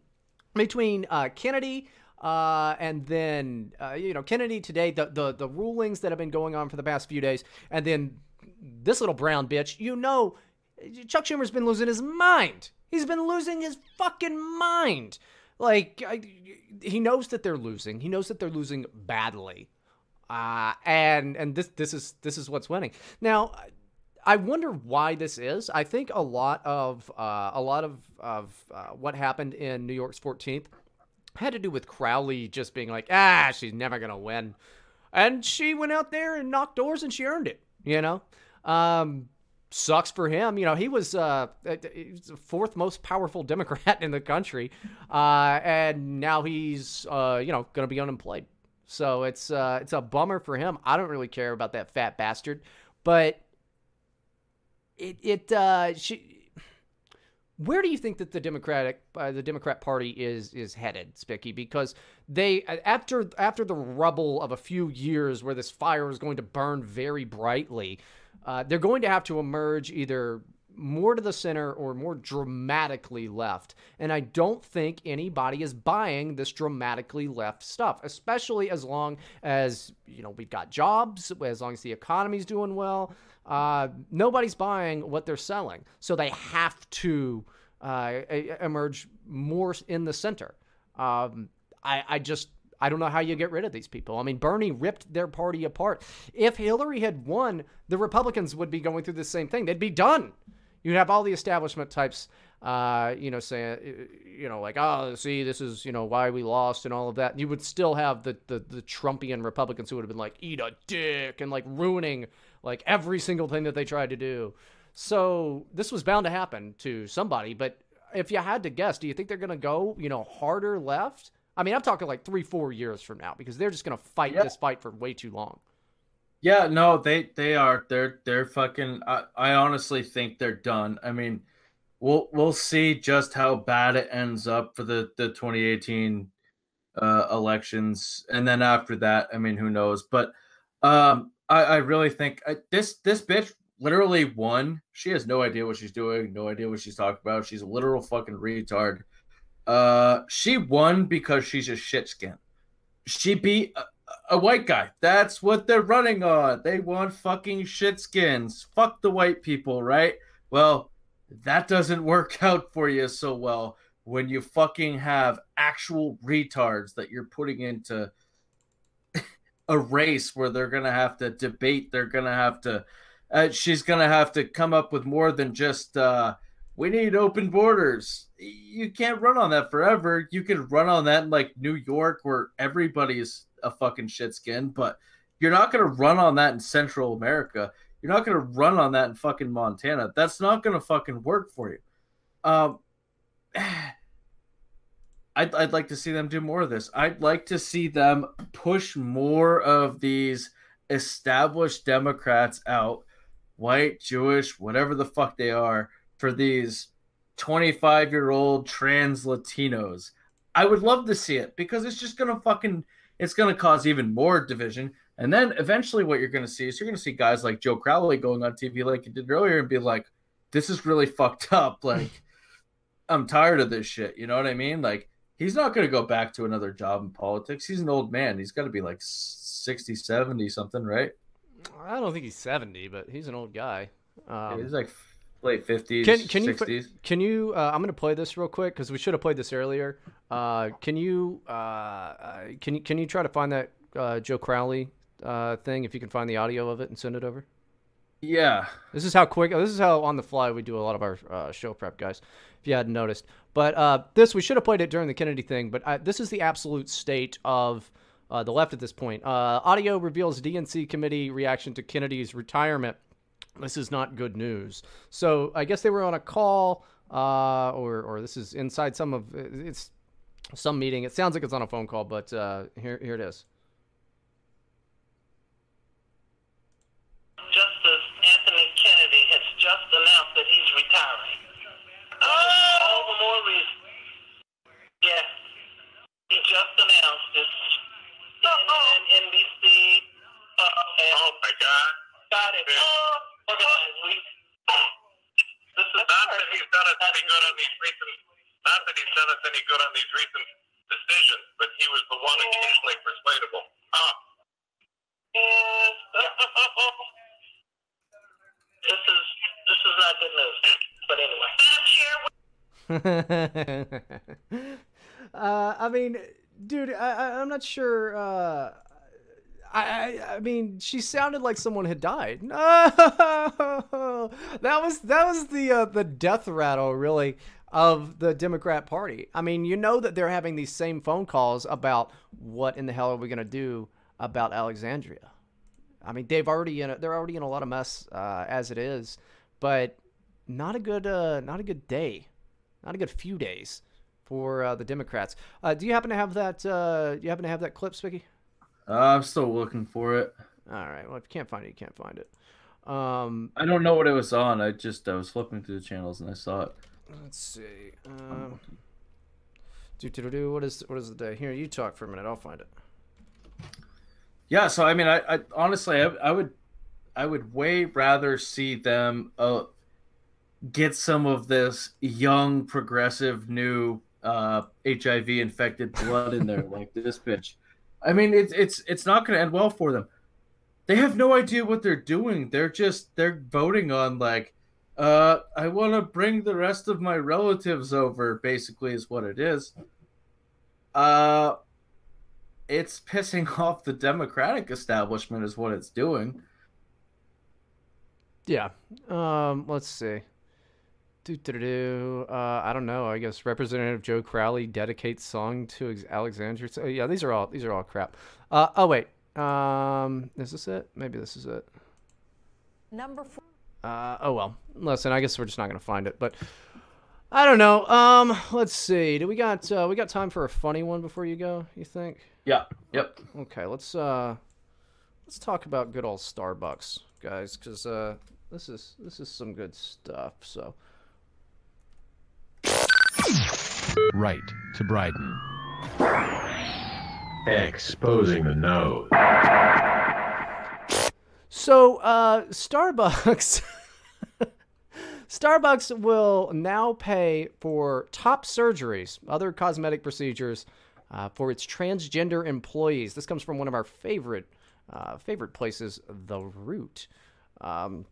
between uh, Kennedy uh, and then uh, you know Kennedy today, the, the the rulings that have been going on for the past few days, and then this little brown bitch, you know, Chuck Schumer's been losing his mind. He's been losing his fucking mind. Like I, he knows that they're losing. He knows that they're losing badly. Uh, and and this this is this is what's winning. Now, I wonder why this is. I think a lot of uh, a lot of of uh, what happened in New York's 14th had to do with Crowley just being like, ah, she's never gonna win, and she went out there and knocked doors and she earned it. You know, um, sucks for him. You know, he was uh, he was the fourth most powerful Democrat in the country, uh, and now he's uh, you know gonna be unemployed. So it's uh, it's a bummer for him. I don't really care about that fat bastard, but it it uh, she. Where do you think that the Democratic uh, the Democrat Party is is headed, Spicky? Because they after after the rubble of a few years where this fire was going to burn very brightly, uh, they're going to have to emerge either more to the center or more dramatically left. And I don't think anybody is buying this dramatically left stuff, especially as long as, you know, we've got jobs, as long as the economy's doing well. Uh, nobody's buying what they're selling. So they have to uh, emerge more in the center. Um, I, I just I don't know how you get rid of these people. I mean, Bernie ripped their party apart. If Hillary had won, the Republicans would be going through the same thing. They'd be done. You'd have all the establishment types, uh, you know, saying, you know, like, oh, see, this is, you know, why we lost and all of that. You would still have the the, the Trumpian Republicans who would have been like, eat a dick and like ruining like every single thing that they tried to do. So this was bound to happen to somebody. But if you had to guess, do you think they're going to go, you know, harder left? I mean, I'm talking like three, four years from now because they're just going to fight Yeah. this fight for way too long. Yeah, no, they they are. They're they're fucking. I, I honestly think they're done. I mean, we'll we'll see just how bad it ends up for the the 2018 uh, elections, and then after that, I mean, who knows? But um, I I really think I, this this bitch literally won. She has no idea what she's doing, no idea what she's talking about. She's a literal fucking retard. Uh, she won because she's a shit skin. She beat a, a white guy. That's what they're running on. They want fucking shit skins. Fuck the white people, right? Well, that doesn't work out for you so well when you fucking have actual retards that you're putting into a race where they're gonna have to debate. They're gonna have to. Uh, she's gonna have to come up with more than just. Uh, we need open borders. You can't run on that forever. You can run on that in like New York where everybody's a fucking shitskin, but you're not going to run on that in Central America. You're not going to run on that in fucking Montana. That's not going to fucking work for you. Um, I'd, I'd like to see them do more of this. I'd like to see them push more of these established Democrats out, white, Jewish, whatever the fuck they are, for these 25 year old trans Latinos. I would love to see it because it's just gonna fucking it's gonna cause even more division. And then eventually what you're gonna see is you're gonna see guys like Joe Crowley going on TV like you did earlier and be like, This is really fucked up. Like I'm tired of this shit. You know what I mean? Like he's not gonna go back to another job in politics. He's an old man. He's gotta be like 60, 70 something, right? I don't think he's 70, but he's an old guy. Um, he's like late fifties, Can can you sixties. can you? Uh, I'm gonna play this real quick because we should have played this earlier. Uh, can you uh, uh, can you can you try to find that uh, Joe Crowley uh, thing if you can find the audio of it and send it over? Yeah. This is how quick. This is how on the fly we do a lot of our uh, show prep, guys. If you hadn't noticed, but uh, this we should have played it during the Kennedy thing. But uh, this is the absolute state of uh, the left at this point. Uh, audio reveals DNC committee reaction to Kennedy's retirement. This is not good news. So I guess they were on a call, uh, or or this is inside some of it's some meeting. It sounds like it's on a phone call, but uh, here here it is. Justice Anthony Kennedy has just announced that he's retiring. All the more reason. Yes. He just announced this. CNN, NBC. Uh, and oh my God. Got it. Oh, organized. We, this is not that he's done us any good on these recent, not that he's done us any good on these recent decisions, but he was the one occasionally persuadable. Ah. This is this is not good news. But anyway. uh, I mean, dude, I, I, I'm not sure. Uh, I, I, mean, she sounded like someone had died. No, that was that was the uh, the death rattle, really, of the Democrat Party. I mean, you know that they're having these same phone calls about what in the hell are we gonna do about Alexandria. I mean, they've already in a, they're already in a lot of mess uh, as it is, but not a good uh, not a good day, not a good few days for uh, the Democrats. Uh, do you happen to have that? Uh, do you happen to have that clip, Spicky? Uh, I'm still looking for it. All right. Well, if you can't find it, you can't find it. Um, I don't know what it was on. I just I was flipping through the channels and I saw it. let's see. Um, do do do do. What is what is the day? Here, you talk for a minute. I'll find it. Yeah, so I mean, I, I honestly, I, I would, I would way rather see them uh, get some of this young, progressive, new uh, HIV infected blood in there, like this bitch. I mean, it's it's it's not going to end well for them. They have no idea what they're doing. They're just they're voting on like, uh, I want to bring the rest of my relatives over. Basically, is what it is. Uh, it's pissing off the Democratic establishment, is what it's doing. Yeah. Um, let's see. Do, do, do, do. Uh, I don't know. I guess Representative Joe Crowley dedicates song to Ex- Alexandria. So, yeah, these are all these are all crap. Uh, oh wait. Um, is this it? Maybe this is it. Number four. Uh, oh well. Listen, I guess we're just not gonna find it, but I don't know. Um, let's see. Do we got uh, we got time for a funny one before you go? You think? Yeah. Yep. Okay. Let's uh, let's talk about good old Starbucks, guys, because uh, this is this is some good stuff. So. Right to Bryden. Exposing the nose. So, uh, Starbucks. Starbucks will now pay for top surgeries, other cosmetic procedures, uh, for its transgender employees. This comes from one of our favorite, uh, favorite places, The Root, um,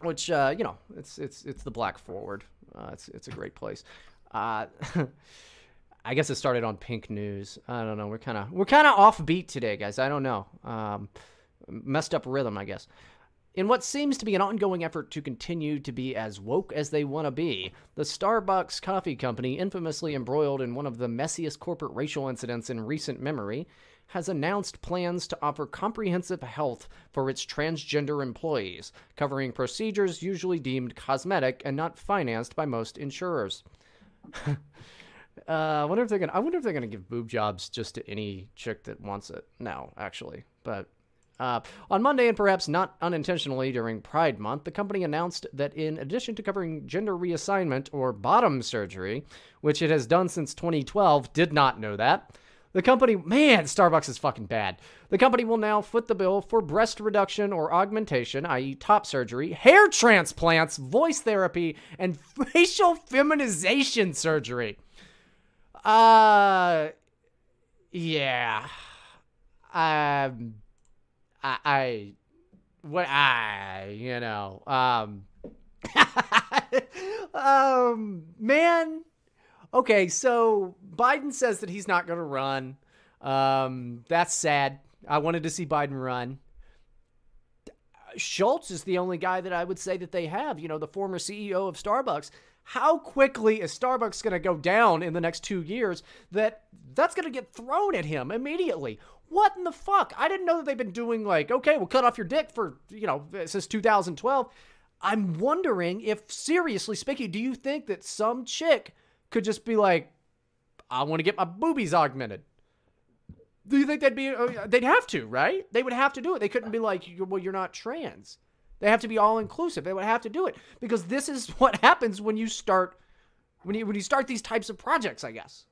which uh, you know, it's it's it's the Black Forward. Uh, it's it's a great place. Uh, I guess it started on Pink News. I don't know. We're kind of we're kind of offbeat today, guys. I don't know. Um, messed up rhythm, I guess. In what seems to be an ongoing effort to continue to be as woke as they want to be, the Starbucks Coffee Company, infamously embroiled in one of the messiest corporate racial incidents in recent memory, has announced plans to offer comprehensive health for its transgender employees, covering procedures usually deemed cosmetic and not financed by most insurers. Uh, I wonder if they're gonna. I wonder if they're gonna give boob jobs just to any chick that wants it. No, actually, but uh, on Monday, and perhaps not unintentionally during Pride Month, the company announced that in addition to covering gender reassignment or bottom surgery, which it has done since 2012, did not know that. The company, man, Starbucks is fucking bad. The company will now foot the bill for breast reduction or augmentation, i.e., top surgery, hair transplants, voice therapy, and facial feminization surgery. Uh, yeah. Um, I, I, what I, you know, um, um, man. Okay, so Biden says that he's not going to run. Um, that's sad. I wanted to see Biden run. Schultz is the only guy that I would say that they have, you know, the former CEO of Starbucks. How quickly is Starbucks going to go down in the next two years that that's going to get thrown at him immediately? What in the fuck? I didn't know that they've been doing like, okay, we'll cut off your dick for, you know, since 2012. I'm wondering if, seriously speaking, do you think that some chick could just be like, I want to get my boobies augmented? Do you think they'd be? Uh, they'd have to, right? They would have to do it. They couldn't be like, well, you're not trans. They have to be all inclusive. They would have to do it because this is what happens when you start when you when you start these types of projects. I guess.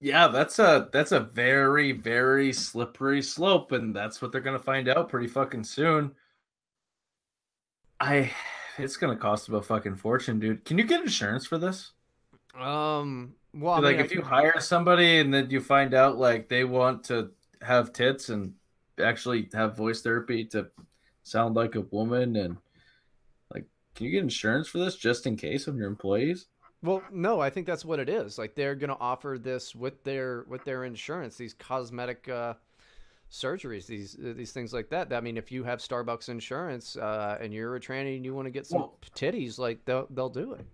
Yeah, that's a that's a very very slippery slope, and that's what they're gonna find out pretty fucking soon. I, it's gonna cost them a fucking fortune, dude. Can you get insurance for this? Um, well, I like mean, if I you hire somebody and then you find out like they want to have tits and actually have voice therapy to sound like a woman and like can you get insurance for this just in case of your employees Well, no, I think that's what it is. Like they're going to offer this with their with their insurance, these cosmetic uh, surgeries, these uh, these things like that. I mean, if you have Starbucks insurance uh, and you're a tranny and you want to get some Well- titties, like they'll they'll do it.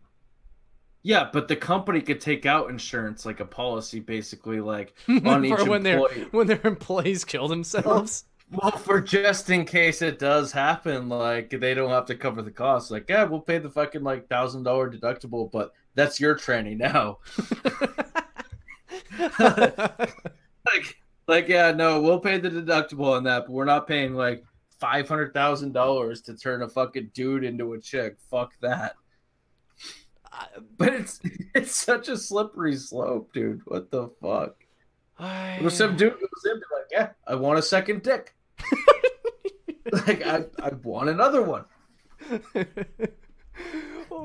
yeah but the company could take out insurance like a policy basically like on each when their employee when their employees kill themselves. well for just in case it does happen like they don't have to cover the cost like yeah we'll pay the fucking like thousand dollar deductible but that's your tranny now like like yeah no we'll pay the deductible on that but we're not paying like five hundred thousand dollars to turn a fucking dude into a chick. Fuck that. But it's it's such a slippery slope dude. What the fuck? It was some dude who was like yeah i want a second dick. Like I, I want another one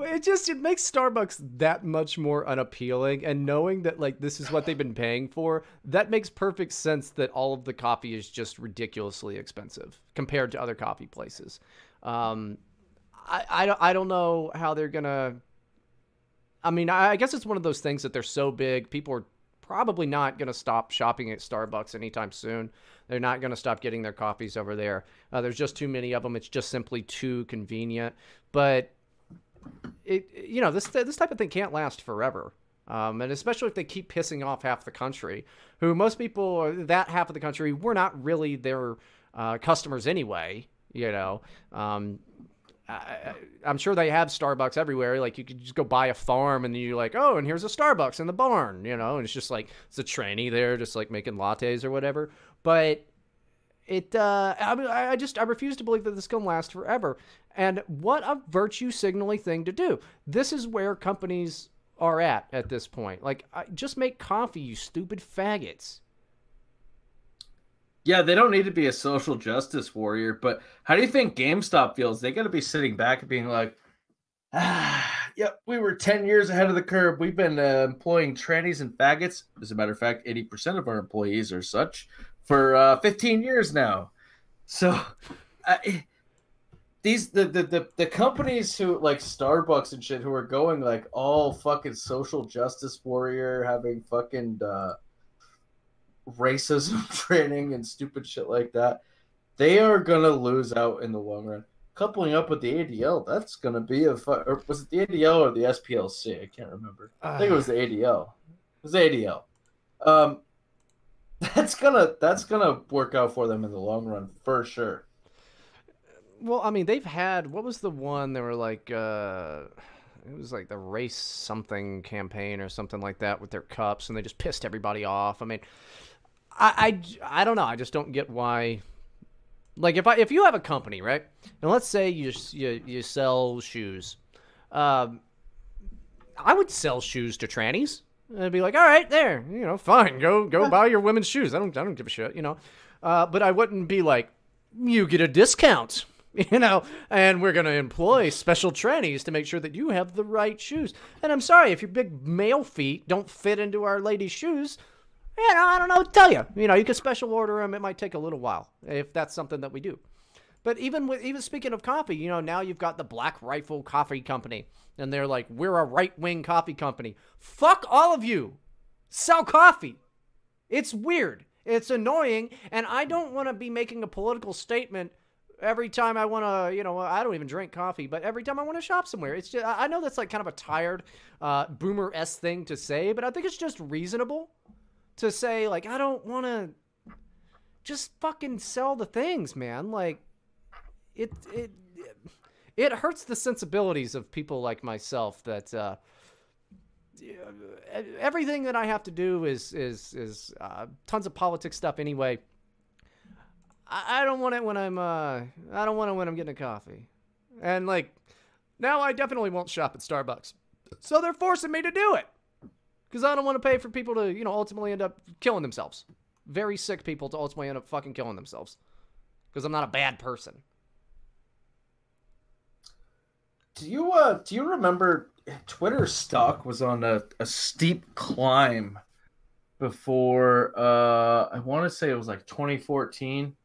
It just it makes Starbucks that much more unappealing and knowing that like this is what they've been paying for, that makes perfect sense that all of the coffee is just ridiculously expensive compared to other coffee places. Um I I don't, I don't know how they're going to I mean, I I guess it's one of those things that they're so big, people are probably not going to stop shopping at Starbucks anytime soon. They're not going to stop getting their coffees over there. Uh, there's just too many of them. It's just simply too convenient. But it, you know, this this type of thing can't last forever. Um, and especially if they keep pissing off half the country, who most people, that half of the country, we're not really their uh, customers anyway. You know, um, I, I'm sure they have Starbucks everywhere. Like you could just go buy a farm and you're like, oh, and here's a Starbucks in the barn, you know, and it's just like it's a tranny there, just like making lattes or whatever. But it, uh, I, mean, I just I refuse to believe that this can last forever. And what a virtue signaling thing to do. This is where companies are at at this point. Like, I, just make coffee, you stupid faggots. Yeah, they don't need to be a social justice warrior, but how do you think GameStop feels? They got to be sitting back and being like, ah, yep, we were 10 years ahead of the curve. We've been uh, employing trannies and faggots. As a matter of fact, 80% of our employees are such for uh, 15 years now. So, I these the, the the the companies who like Starbucks and shit who are going like all fucking social justice warrior, having fucking uh, racism training and stupid shit like that, they are gonna lose out in the long run. Coupling up with the ADL, that's gonna be a fu- or was it the ADL or the SPLC? I can't remember. I think it was the ADL. It was the ADL. Um, that's gonna that's gonna work out for them in the long run for sure. Well, I mean, they've had what was the one they were like uh it was like the race something campaign or something like that with their cups and they just pissed everybody off. I mean, I I, I don't know. I just don't get why like if I if you have a company, right? And let's say you you, you sell shoes. Um I would sell shoes to trannies. I'd be like, all right, there, you know, fine, go go buy your women's shoes. I don't I don't give a shit, you know. Uh, but I wouldn't be like, you get a discount, you know, and we're gonna employ special trannies to make sure that you have the right shoes. And I'm sorry if your big male feet don't fit into our ladies' shoes. You know, I don't know tell you. You know, you can special order them. It might take a little while if that's something that we do. But even with even speaking of coffee, you know, now you've got the Black Rifle Coffee Company, and they're like, we're a right wing coffee company. Fuck all of you. Sell coffee. It's weird. It's annoying, and I don't want to be making a political statement every time I want to, you know, I don't even drink coffee, but every time I want to shop somewhere, it's just, I know that's like kind of a tired, uh, boomer s thing to say, but I think it's just reasonable to say, like, I don't want to just fucking sell the things, man. Like, it, it, it hurts the sensibilities of people like myself that, uh, everything that I have to do is is is uh, tons of politics stuff anyway. I, don't want it when I'm uh I don't want it when I'm getting a coffee, and like now I definitely won't shop at Starbucks, so they're forcing me to do it because I don't want to pay for people to you know ultimately end up killing themselves. Very sick people to ultimately end up fucking killing themselves because I'm not a bad person. Do you uh do you remember Twitter stock was on a, a steep climb before uh I want to say it was like 2014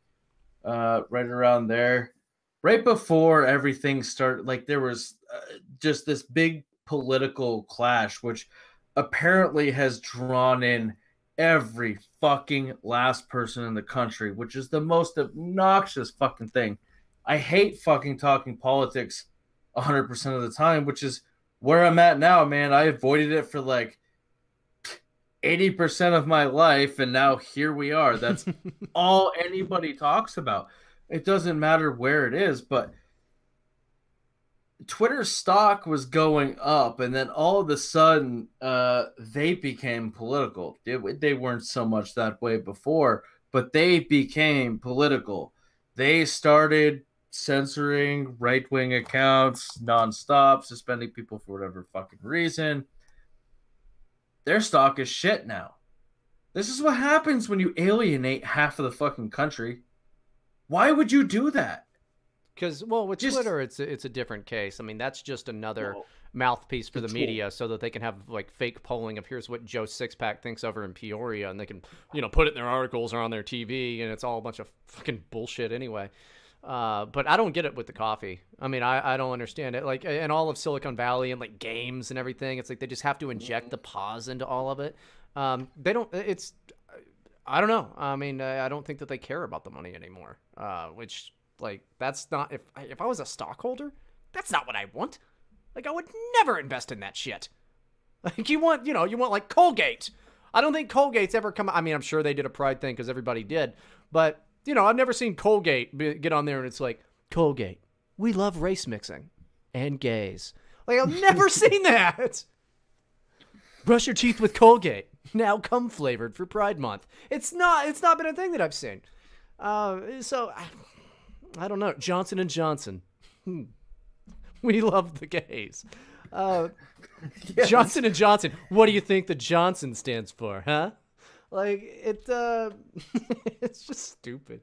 uh right around there. Right before everything started like there was uh, just this big political clash which apparently has drawn in every fucking last person in the country which is the most obnoxious fucking thing. I hate fucking talking politics 100% of the time, which is where I'm at now, man. I avoided it for like 80% of my life, and now here we are. That's all anybody talks about. It doesn't matter where it is, but Twitter stock was going up, and then all of a sudden, uh, they became political. They, they weren't so much that way before, but they became political. They started censoring right wing accounts nonstop, suspending people for whatever fucking reason. Their stock is shit now. This is what happens when you alienate half of the fucking country. Why would you do that? Because well, with just, Twitter, it's a, it's a different case. I mean, that's just another well, mouthpiece for the media, so that they can have like fake polling of here's what Joe Sixpack thinks over in Peoria, and they can you know put it in their articles or on their TV, and it's all a bunch of fucking bullshit anyway. Uh, but I don't get it with the coffee. I mean, I, I don't understand it. Like, in all of Silicon Valley and like games and everything, it's like they just have to inject the pause into all of it. Um, they don't. It's. I don't know. I mean, I don't think that they care about the money anymore. Uh, which like that's not if if I was a stockholder, that's not what I want. Like, I would never invest in that shit. Like, you want, you know, you want like Colgate. I don't think Colgate's ever come. I mean, I'm sure they did a pride thing because everybody did, but you know, I've never seen Colgate get on there and it's like, Colgate, we love race mixing and gays. Like, I've never seen that. Brush your teeth with Colgate. Now cum flavored for Pride Month. It's not. It's not been a thing that I've seen. Uh, so I, I don't know. Johnson and Johnson. Hmm. We love the gays. Uh, yes. Johnson and Johnson. What do you think the Johnson stands for, huh? Like it uh it's just stupid.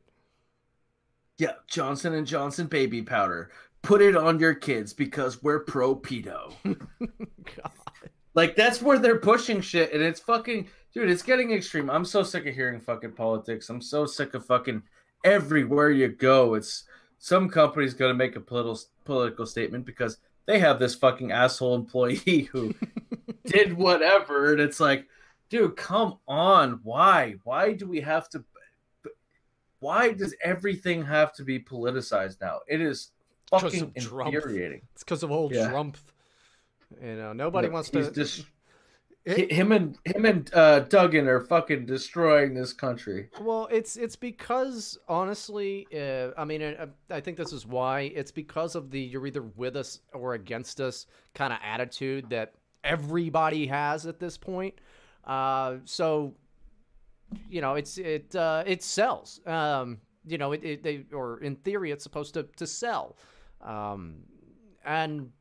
Yeah, Johnson and Johnson baby powder. Put it on your kids because we're pro pedo. Like that's where they're pushing shit and it's fucking dude, it's getting extreme. I'm so sick of hearing fucking politics. I'm so sick of fucking everywhere you go. It's some company's gonna make a political political statement because they have this fucking asshole employee who did whatever, and it's like, dude, come on. Why? Why do we have to? Why does everything have to be politicized now? It is fucking infuriating. It's because of old yeah. Trump. You know, nobody wants to. Just, it, him and him and uh, Duggan are fucking destroying this country. Well, it's it's because honestly, uh, I mean, uh, I think this is why. It's because of the you're either with us or against us kind of attitude that everybody has at this point. Uh, so, you know, it's it uh, it sells. Um, you know, it, it they or in theory, it's supposed to to sell. Um, and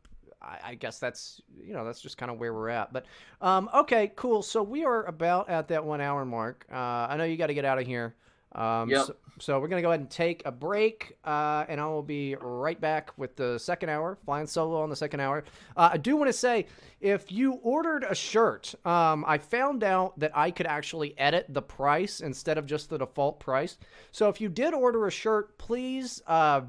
I, I guess that's you know that's just kind of where we're at. But um, okay, cool. So we are about at that one hour mark. Uh, I know you got to get out of here. Um, yep. so, so, we're going to go ahead and take a break, uh, and I will be right back with the second hour, flying solo on the second hour. Uh, I do want to say if you ordered a shirt, um, I found out that I could actually edit the price instead of just the default price. So if you did order a shirt, please uh,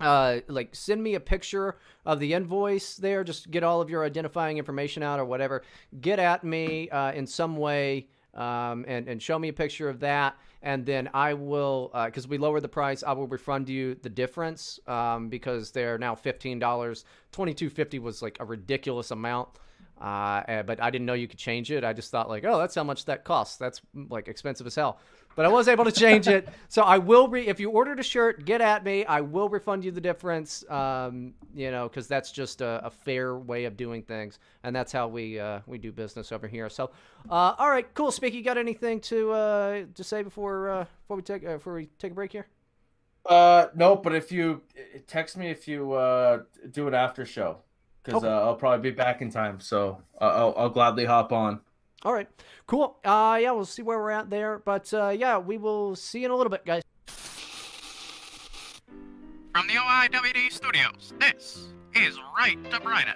uh, like send me a picture of the invoice there. Just get all of your identifying information out or whatever. Get at me uh, in some way um, and, and show me a picture of that. And then I will, because we lowered the price, I will refund you the difference um, because they're now $15. $22.50 was like a ridiculous amount. Uh, eh, but I didn't know you could change it. I just thought like, oh, that's how much that costs. That's like expensive as hell. But I was able to change it. So I will re if you ordered a shirt, get at me. I will refund you the difference. Um, you know, because that's just a, a, fair way of doing things, and that's how we uh, we do business over here. So, uh, all right, cool. Spicky, you got anything to uh, to say before uh, before we take uh, before we take a break here? Uh, no. But if you text me if you uh, do an after show because okay. uh, I'll probably be back in time. So I'll, I'll gladly hop on. All right, cool. Uh, yeah, we'll see where we're at there. But uh, yeah, we will see you in a little bit, guys. From the OIWD studios, this is Right to Bryden.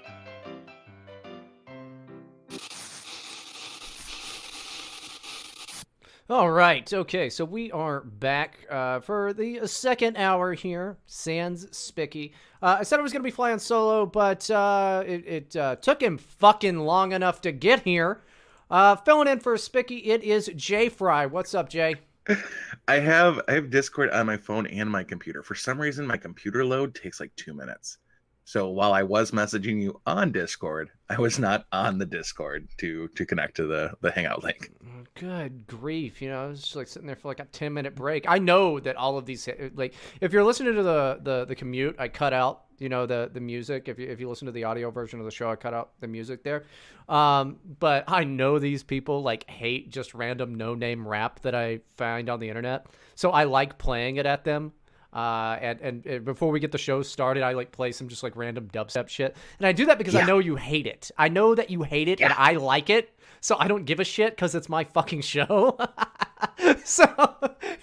All right. Okay. So we are back uh, for the second hour here. Sans Spicky. Uh, I said I was going to be flying solo, but uh, it, it uh, took him fucking long enough to get here. Uh, filling in for Spicky, it is Jay Fry. What's up, Jay? I have I have Discord on my phone and my computer. For some reason, my computer load takes like two minutes. So while I was messaging you on Discord, I was not on the Discord to to connect to the the Hangout link. Good grief! You know, I was just like sitting there for like a ten minute break. I know that all of these like if you're listening to the the the commute, I cut out you know the the music. If you if you listen to the audio version of the show, I cut out the music there. Um, but I know these people like hate just random no name rap that I find on the internet, so I like playing it at them uh, and, and, and before we get the show started, I like play some just like random dubstep shit, and I do that because yeah. I know you hate it. I know that you hate it, yeah. and I like it, so I don't give a shit because it's my fucking show. so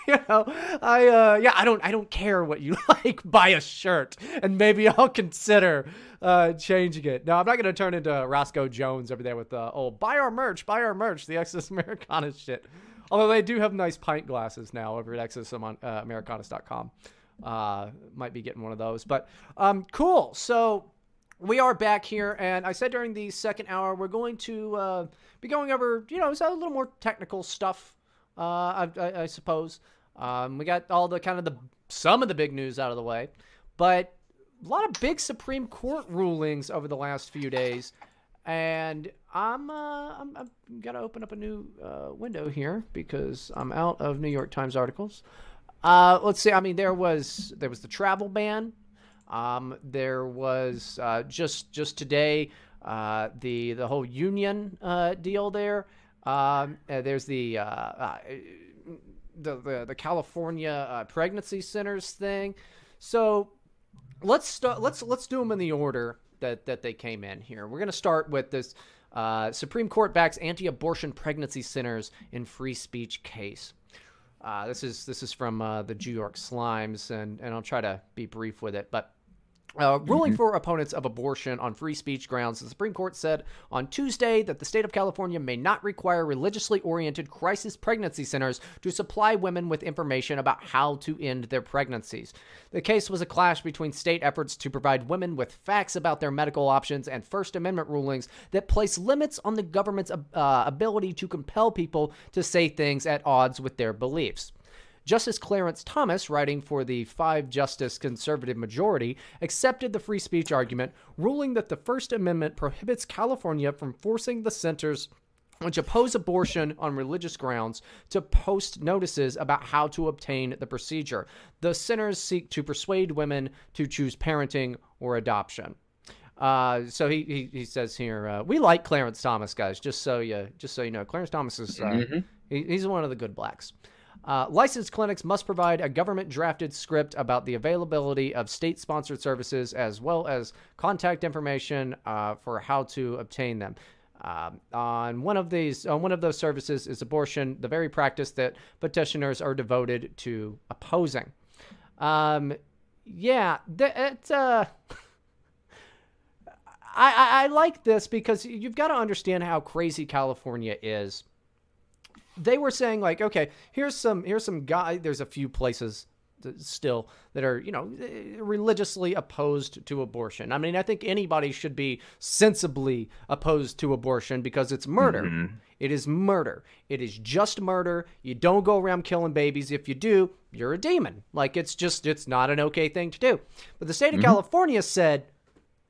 you know, I uh, yeah, I don't I don't care what you like. Buy a shirt, and maybe I'll consider uh, changing it. No, I'm not gonna turn into Roscoe Jones over there with the uh, oh buy our merch, buy our merch, the Exodus Americanus shit. Although they do have nice pint glasses now over at exodusamericanus.com. Uh, might be getting one of those. But um, cool. So we are back here, and I said during the second hour we're going to uh, be going over, you know, a little more technical stuff, uh, I, I, I, suppose. Um, we got all the kind of the some of the big news out of the way, but a lot of big Supreme Court rulings over the last few days and I'm uh, I'm, I'm gotta open up a new uh, window here because I'm out of New York Times articles. Uh, let's see. I mean, there was there was the travel ban. Um, there was uh, just just today uh, the the whole union uh, deal there. Um, there's the, the the the California pregnancy centers thing. So let's start. Let's let's do them in the order that that they came in here. We're to start with this uh, Supreme Court backs anti-abortion pregnancy centers in free speech case. Uh, this is this is from uh, the New York Slimes, and and I'll try to be brief with it, but uh, ruling mm-hmm. for opponents of abortion on free speech grounds, the Supreme Court said on Tuesday that the state of California may not require religiously oriented crisis pregnancy centers to supply women with information about how to end their pregnancies. The case was a clash between state efforts to provide women with facts about their medical options and First Amendment rulings that place limits on the government's uh, ability to compel people to say things at odds with their beliefs. Justice Clarence Thomas, writing for the five justice conservative majority, accepted the free speech argument, ruling that the First Amendment prohibits California from forcing the centers which oppose abortion on religious grounds to post notices about how to obtain the procedure. The centers seek to persuade women to choose parenting or adoption. Uh, so he, he, he says here, uh, we like Clarence Thomas, guys. Just so you just so you know, Clarence Thomas is uh, mm-hmm. he, he's one of the good blacks. Uh, licensed clinics must provide a government drafted script about the availability of state sponsored services as well as contact information uh, for how to obtain them. Uh, on one of these, on one of those services is abortion, the very practice that petitioners are devoted to opposing. Um, yeah, it's uh, I, I, I like this because you've got to understand how crazy California is they were saying like, okay, here's some here's some guy. There's a few places still that are you know eh, religiously opposed to abortion. I mean, I think anybody should be sensibly opposed to abortion because it's murder. Mhm. It is murder. It is just murder. You don't go around killing babies. If you do, you're a demon. Like it's just it's not an okay thing to do. But the state of Mhm. California said,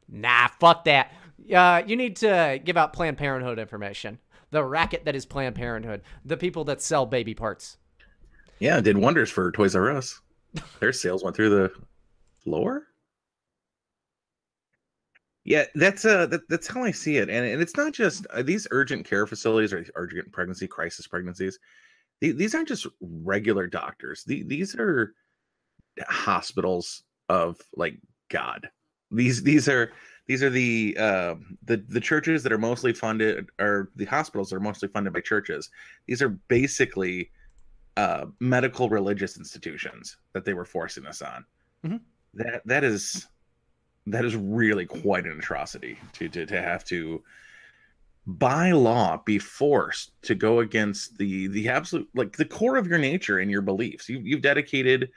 "Nah, fuck that. Uh, you need to give out Planned Parenthood information. The racket that is Planned Parenthood. The people that sell baby parts." Yeah, did wonders for Toys R Us. Their sales went through the floor. Yeah, that's uh that, that's how I see it, and and it's not just uh, these urgent care facilities or urgent pregnancy crisis pregnancies. The- These aren't just regular doctors. The- These are hospitals of like God. These these are these are the uh, the the churches that are mostly funded, or the hospitals that are mostly funded by churches. These are basically uh, medical religious institutions that they were forcing us on. Mhm. That that is that is really quite an atrocity to, to to have to by law be forced to go against the the absolute like the core of your nature and your beliefs. You you've dedicated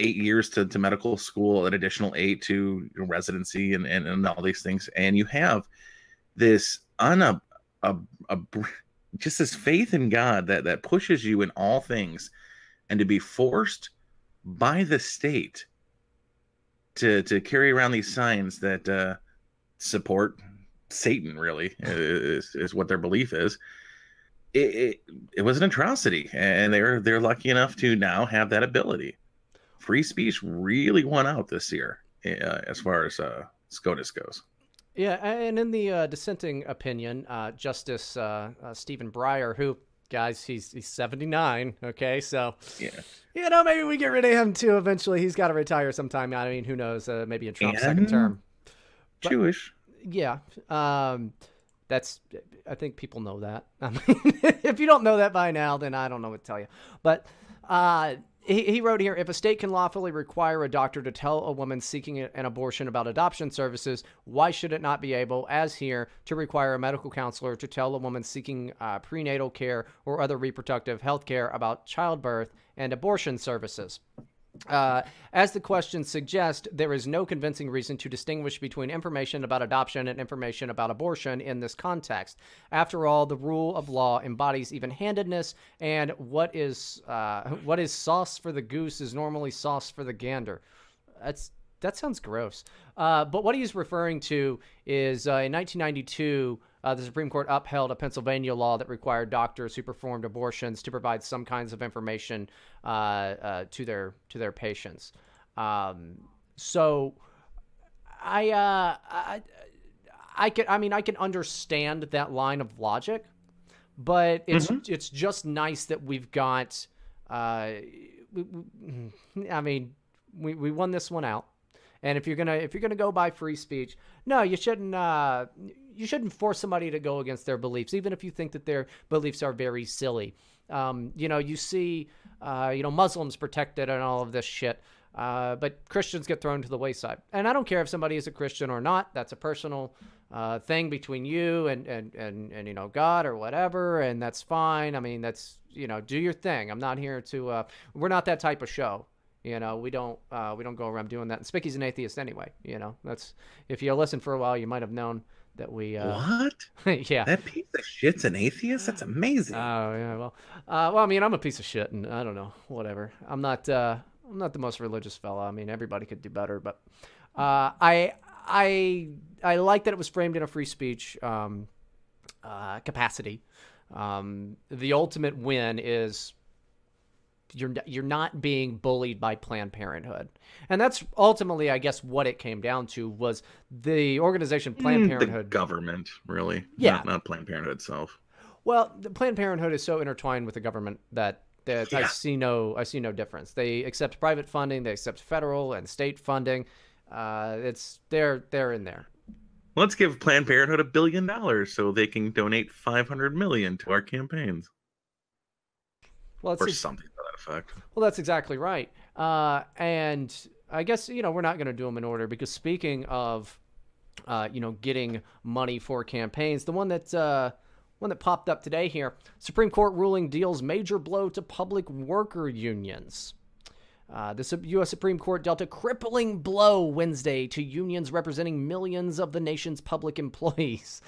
eight years to, to medical school, an additional eight to residency and, and, and all these things, and you have this on a, a, a just this faith in God that that pushes you in all things, and to be forced by the state to to carry around these signs that uh, support Satan, really is, is what their belief is. It, it it was an atrocity, and they're they're lucky enough to now have that ability. Free speech really won out this year, uh, as far as uh, SCOTUS goes. Yeah, and in the uh, dissenting opinion, uh, Justice uh, uh, Stephen Breyer, who, guys, he's he's 79, okay? So, yeah. you know, maybe we get rid of him too eventually. He's got to retire sometime. I mean, who knows? Uh, maybe in Trump's second And term. Jewish. Yeah. Um, that's, I think people know that. I mean, if you don't know that by now, then I don't know what to tell you. But uh, he, he wrote here if a state can lawfully require a doctor to tell a woman seeking an abortion about adoption services, why should it not be able, as here, to require a medical counselor to tell a woman seeking uh, prenatal care or other reproductive health care about childbirth and abortion services? Uh, as the question suggests, there is no convincing reason to distinguish between information about adoption and information about abortion in this context. After all, the rule of law embodies even-handedness, and what is uh, what is sauce for the goose is normally sauce for the gander. That's that sounds gross. Uh, but what he's referring to is uh, in 1992, uh, the Supreme Court upheld a Pennsylvania law that required doctors who performed abortions to provide some kinds of information uh, uh, to their to their patients. Um, so, I, uh, I I can I mean I can understand that line of logic, but it's it's just nice that we've got. Uh, we, we- I mean, we, we won this one out. And if you're gonna if you're gonna go by free speech, no, you shouldn't. Uh, you shouldn't force somebody to go against their beliefs, even if you think that their beliefs are very silly. Um, you know, you see, uh, you know, Muslims protected and all of this shit, uh, but Christians get thrown to the wayside. And I don't care if somebody is a Christian or not. That's a personal uh, thing between you and, and and and you know God or whatever, and that's fine. I mean, that's you know, do your thing. I'm not here to. Uh, we're not that type of show. You know, we don't uh, we don't go around doing that. And Spicky's an atheist anyway. You know, that's if you listen for a while, you might have known that we. Uh, What? yeah. That piece of shit's an atheist? That's amazing. Oh yeah, well, uh, well, I mean, I'm a piece of shit, and I don't know, whatever. I'm not, uh, I'm not the most religious fella. I mean, everybody could do better, but uh, I, I, I like that it was framed in a free speech um, uh, capacity. Um, the ultimate win is you're you're not being bullied by Planned Parenthood, and that's ultimately, I guess, what it came down to was the organization Planned Mm, Parenthood. The government, really. Yeah. Not, not Planned Parenthood itself. Well, the Planned Parenthood is so intertwined with the government that that I see no I see no difference. They accept private funding, they accept federal and state funding. Uh, it's they're they're in there. Let's give Planned Parenthood a billion dollars so they can donate 500 million to our campaigns. Well, or something to that effect. Well, that's exactly right. Uh, and I guess you know we're not going to do them in order because speaking of, uh, you know, getting money for campaigns, the one that uh, one that popped up today here, Supreme Court ruling deals major blow to public worker unions. Uh, the U.S. Supreme Court dealt a crippling blow Wednesday to unions representing millions of the nation's public employees.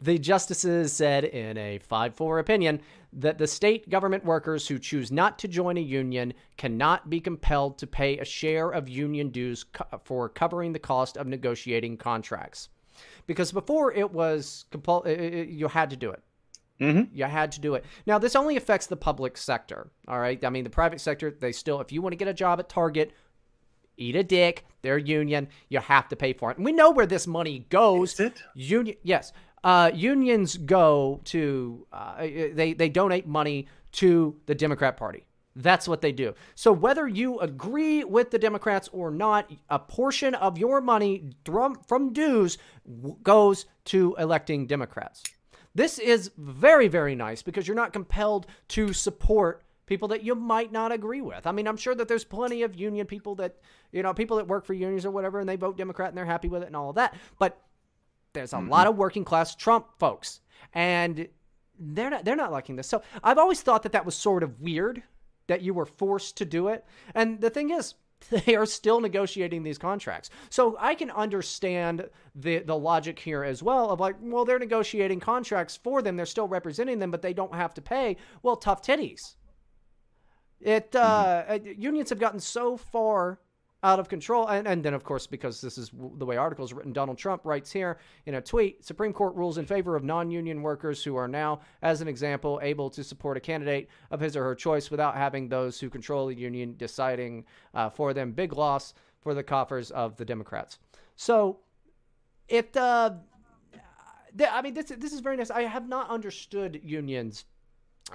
The justices said in a 5 4 opinion that the state government workers who choose not to join a union cannot be compelled to pay a share of union dues co- for covering the cost of negotiating contracts. Because before it was compul- you had to do it. Mm-hmm. You had to do it. Now, this only affects the public sector. All right. I mean, the private sector, they still, if you want to get a job at Target, eat a dick. They're union. You have to pay for it. And we know where this money goes. Union. Yes. Uh, unions go to. Uh, they they donate money to the Democrat Party. That's what they do. So whether you agree with the Democrats or not, a portion of your money from from dues goes to electing Democrats. This is very, very nice because you're not compelled to support people that you might not agree with. I mean, I'm sure that there's plenty of union people that, you know, people that work for unions or whatever, and they vote Democrat and they're happy with it and all of that. But there's a lot of working class Trump folks, and they're not they're not liking this. So I've always thought that that was sort of weird that you were forced to do it. And the thing is, they are still negotiating these contracts. So I can understand the the logic here as well of like, well, they're negotiating contracts for them, they're still representing them, but they don't have to pay. Well, tough titties. It uh, uh, unions have gotten so far out of control, and, and then of course because this is the way articles are written, Donald Trump writes here in a tweet: Supreme Court rules in favor of non-union workers who are now, as an example, able to support a candidate of his or her choice without having those who control the union deciding uh, for them. Big loss for the coffers of the Democrats. So it. Uh, I mean, this this is very nice. I have not understood unions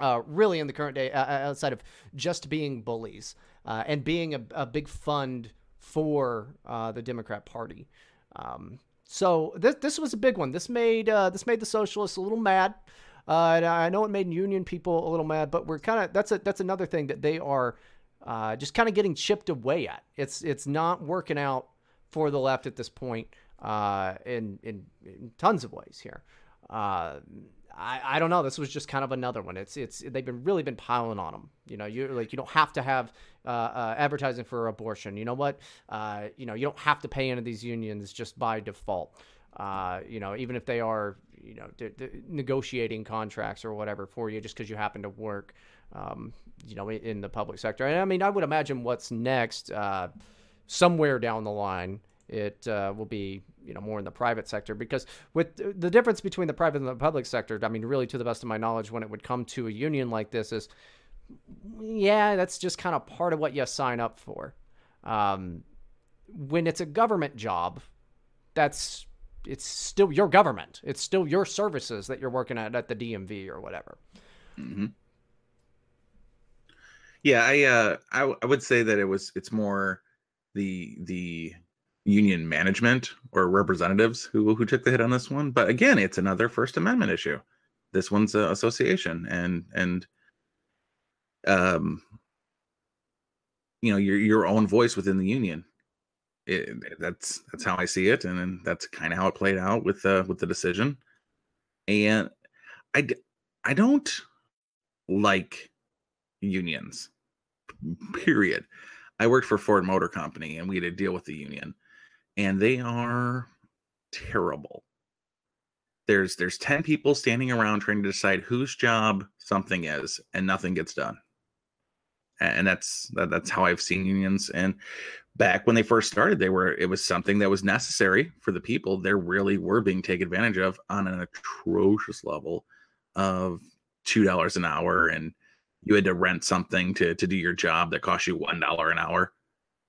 uh, really in the current day, uh, outside of just being bullies uh, and being a, a big fund for uh, the Democrat Party. Um, so this this was a big one. This made uh, this made the socialists a little mad. Uh, and I know it made union people a little mad, but we're kind of that's a that's another thing that they are uh, just kind of getting chipped away at. It's it's not working out for the left at this point uh, in, in in tons of ways here. Uh, I, I don't know. This was just kind of another one. It's it's they've been really been piling on them. You know, you like you don't have to have uh, uh, advertising for abortion. You know what? Uh, you know you don't have to pay into these unions just by default. Uh, you know, even if they are you know d- d- negotiating contracts or whatever for you, just because you happen to work, um, you know, in, the public sector. And I mean, I would imagine what's next, somewhere down the line, it uh, will be you know more in the private sector because with the difference between the private and the public sector i mean really to the best of my knowledge when it would come to a union like this is yeah that's just kind of part of what you sign up for um, when it's a government job that's it's still your government it's still your services that you're working at at the dmv or whatever hmm Yeah, I uh I, I would say that it was it's more the the union management or representatives who who took the hit on this one. But again, it's another First Amendment issue. This one's a association and and um you know your your own voice within the union. It, that's that's how I see it, and that's kind of how it played out with uh with the decision. And I I don't like unions. Period. I worked for Ford Motor Company and we had to deal with the union and they are terrible. There's there's 10 people standing around trying to decide whose job something is and nothing gets done. And that's that, that's how I've seen unions and back when they first started they were it was something that was necessary for the people. They really were being taken advantage of on an atrocious level of two dollars an hour and you had to rent something to to do your job that cost you one dollar an hour.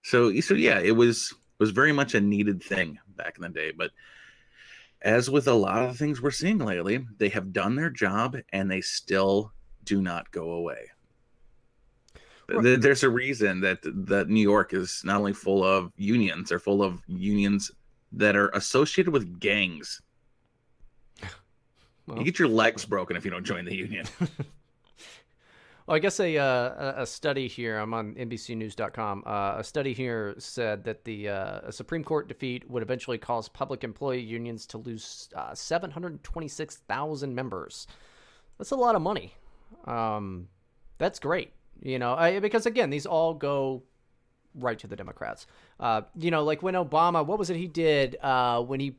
So so yeah it was was very much a needed thing back in the day but as with a lot of things we're seeing lately they have done their job and they still do not go away there's a reason that that new york is not only full of unions they're full of unions that are associated with gangs you get your legs broken if you don't join the union Well, I guess a uh, a- study here. I'm on NBCNews.com. Uh, a study here said that the uh, a Supreme Court defeat would eventually cause public employee unions to lose uh, 726,000 members. That's a lot of money. Um, that's great. You know, I, because again, these all go right to the Democrats. Uh, you know, like when Obama, what was it he did uh, when he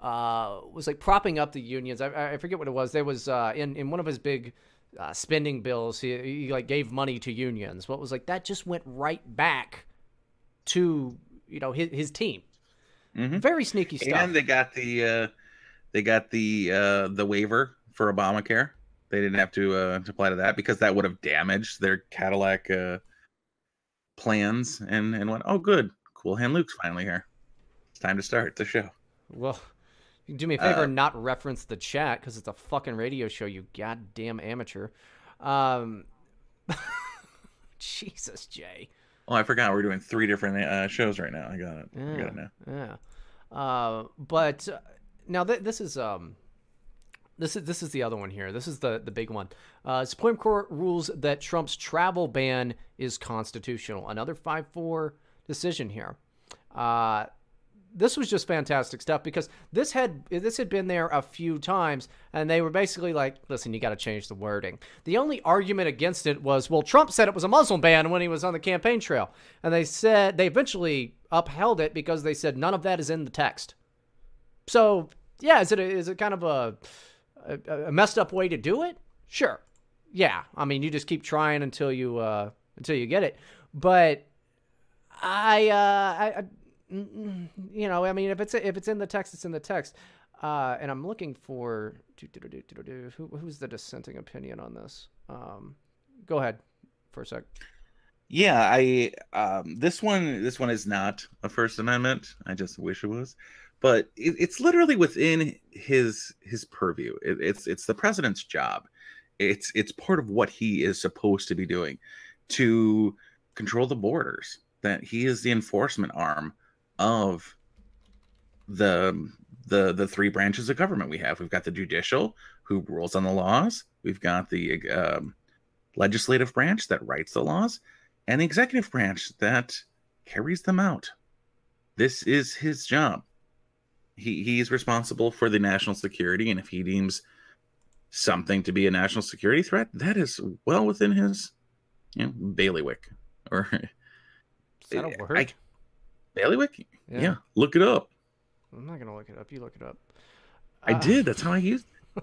uh, was like propping up the unions? I, I forget what it was. There was uh, in in one of his big uh, spending bills, he, he like gave money to unions. What was like that just went right back to you know his his team. Very sneaky stuff. And they got the uh, they got the uh, the waiver for Obamacare. They didn't have to uh, to apply to that because that would have damaged their Cadillac uh, plans and and went. Oh, good, Cool Hand Luke's finally here. It's time to start the show. Well, you can do me a favor Uh, and not reference the chat because it's a fucking radio show, you goddamn amateur. Um, Jesus, Jay. Oh, I forgot we're doing three different uh, shows right now. I got it. I got it now. Yeah. Uh, but uh, now th- this is um, this is this is the other one here. This is the the big one. Uh, Supreme Court rules that Trump's travel ban is constitutional. Another five four decision here. Uh, this was just fantastic stuff because this had this had been there a few times and they were basically like listen you got to change the wording the only argument against it was well trump said it was a muslim ban when he was on the campaign trail and they said they eventually upheld it because they said none of that is in the text so yeah is it a, is it kind of a, a a messed up way to do it sure yeah i mean you just keep trying until you uh until you get it but i uh i, Mm, you know, I mean, if it's if it's in the text, it's in the text. Uh, and I'm looking for who, who's the dissenting opinion on this. Um, go ahead for a sec. Yeah, I um this one this one is not a First Amendment. I just wish it was, but it, it's literally within his his purview. It, it's it's the president's job. It's it's part of what he is supposed to be doing to control the borders. That he is the enforcement arm of the the the three branches of government we have. We've got the judicial, who rules on the laws. We've got the um, legislative branch that writes the laws, and the executive branch that carries them out. This is his job. He he's responsible for the national security, and if he deems something to be a national security threat, that is well within his you know, bailiwick or Is that a word? I- bailiwick. Yeah. Yeah. look it up. I'm not gonna look it up. You look it up. I Uh, did. That's how I used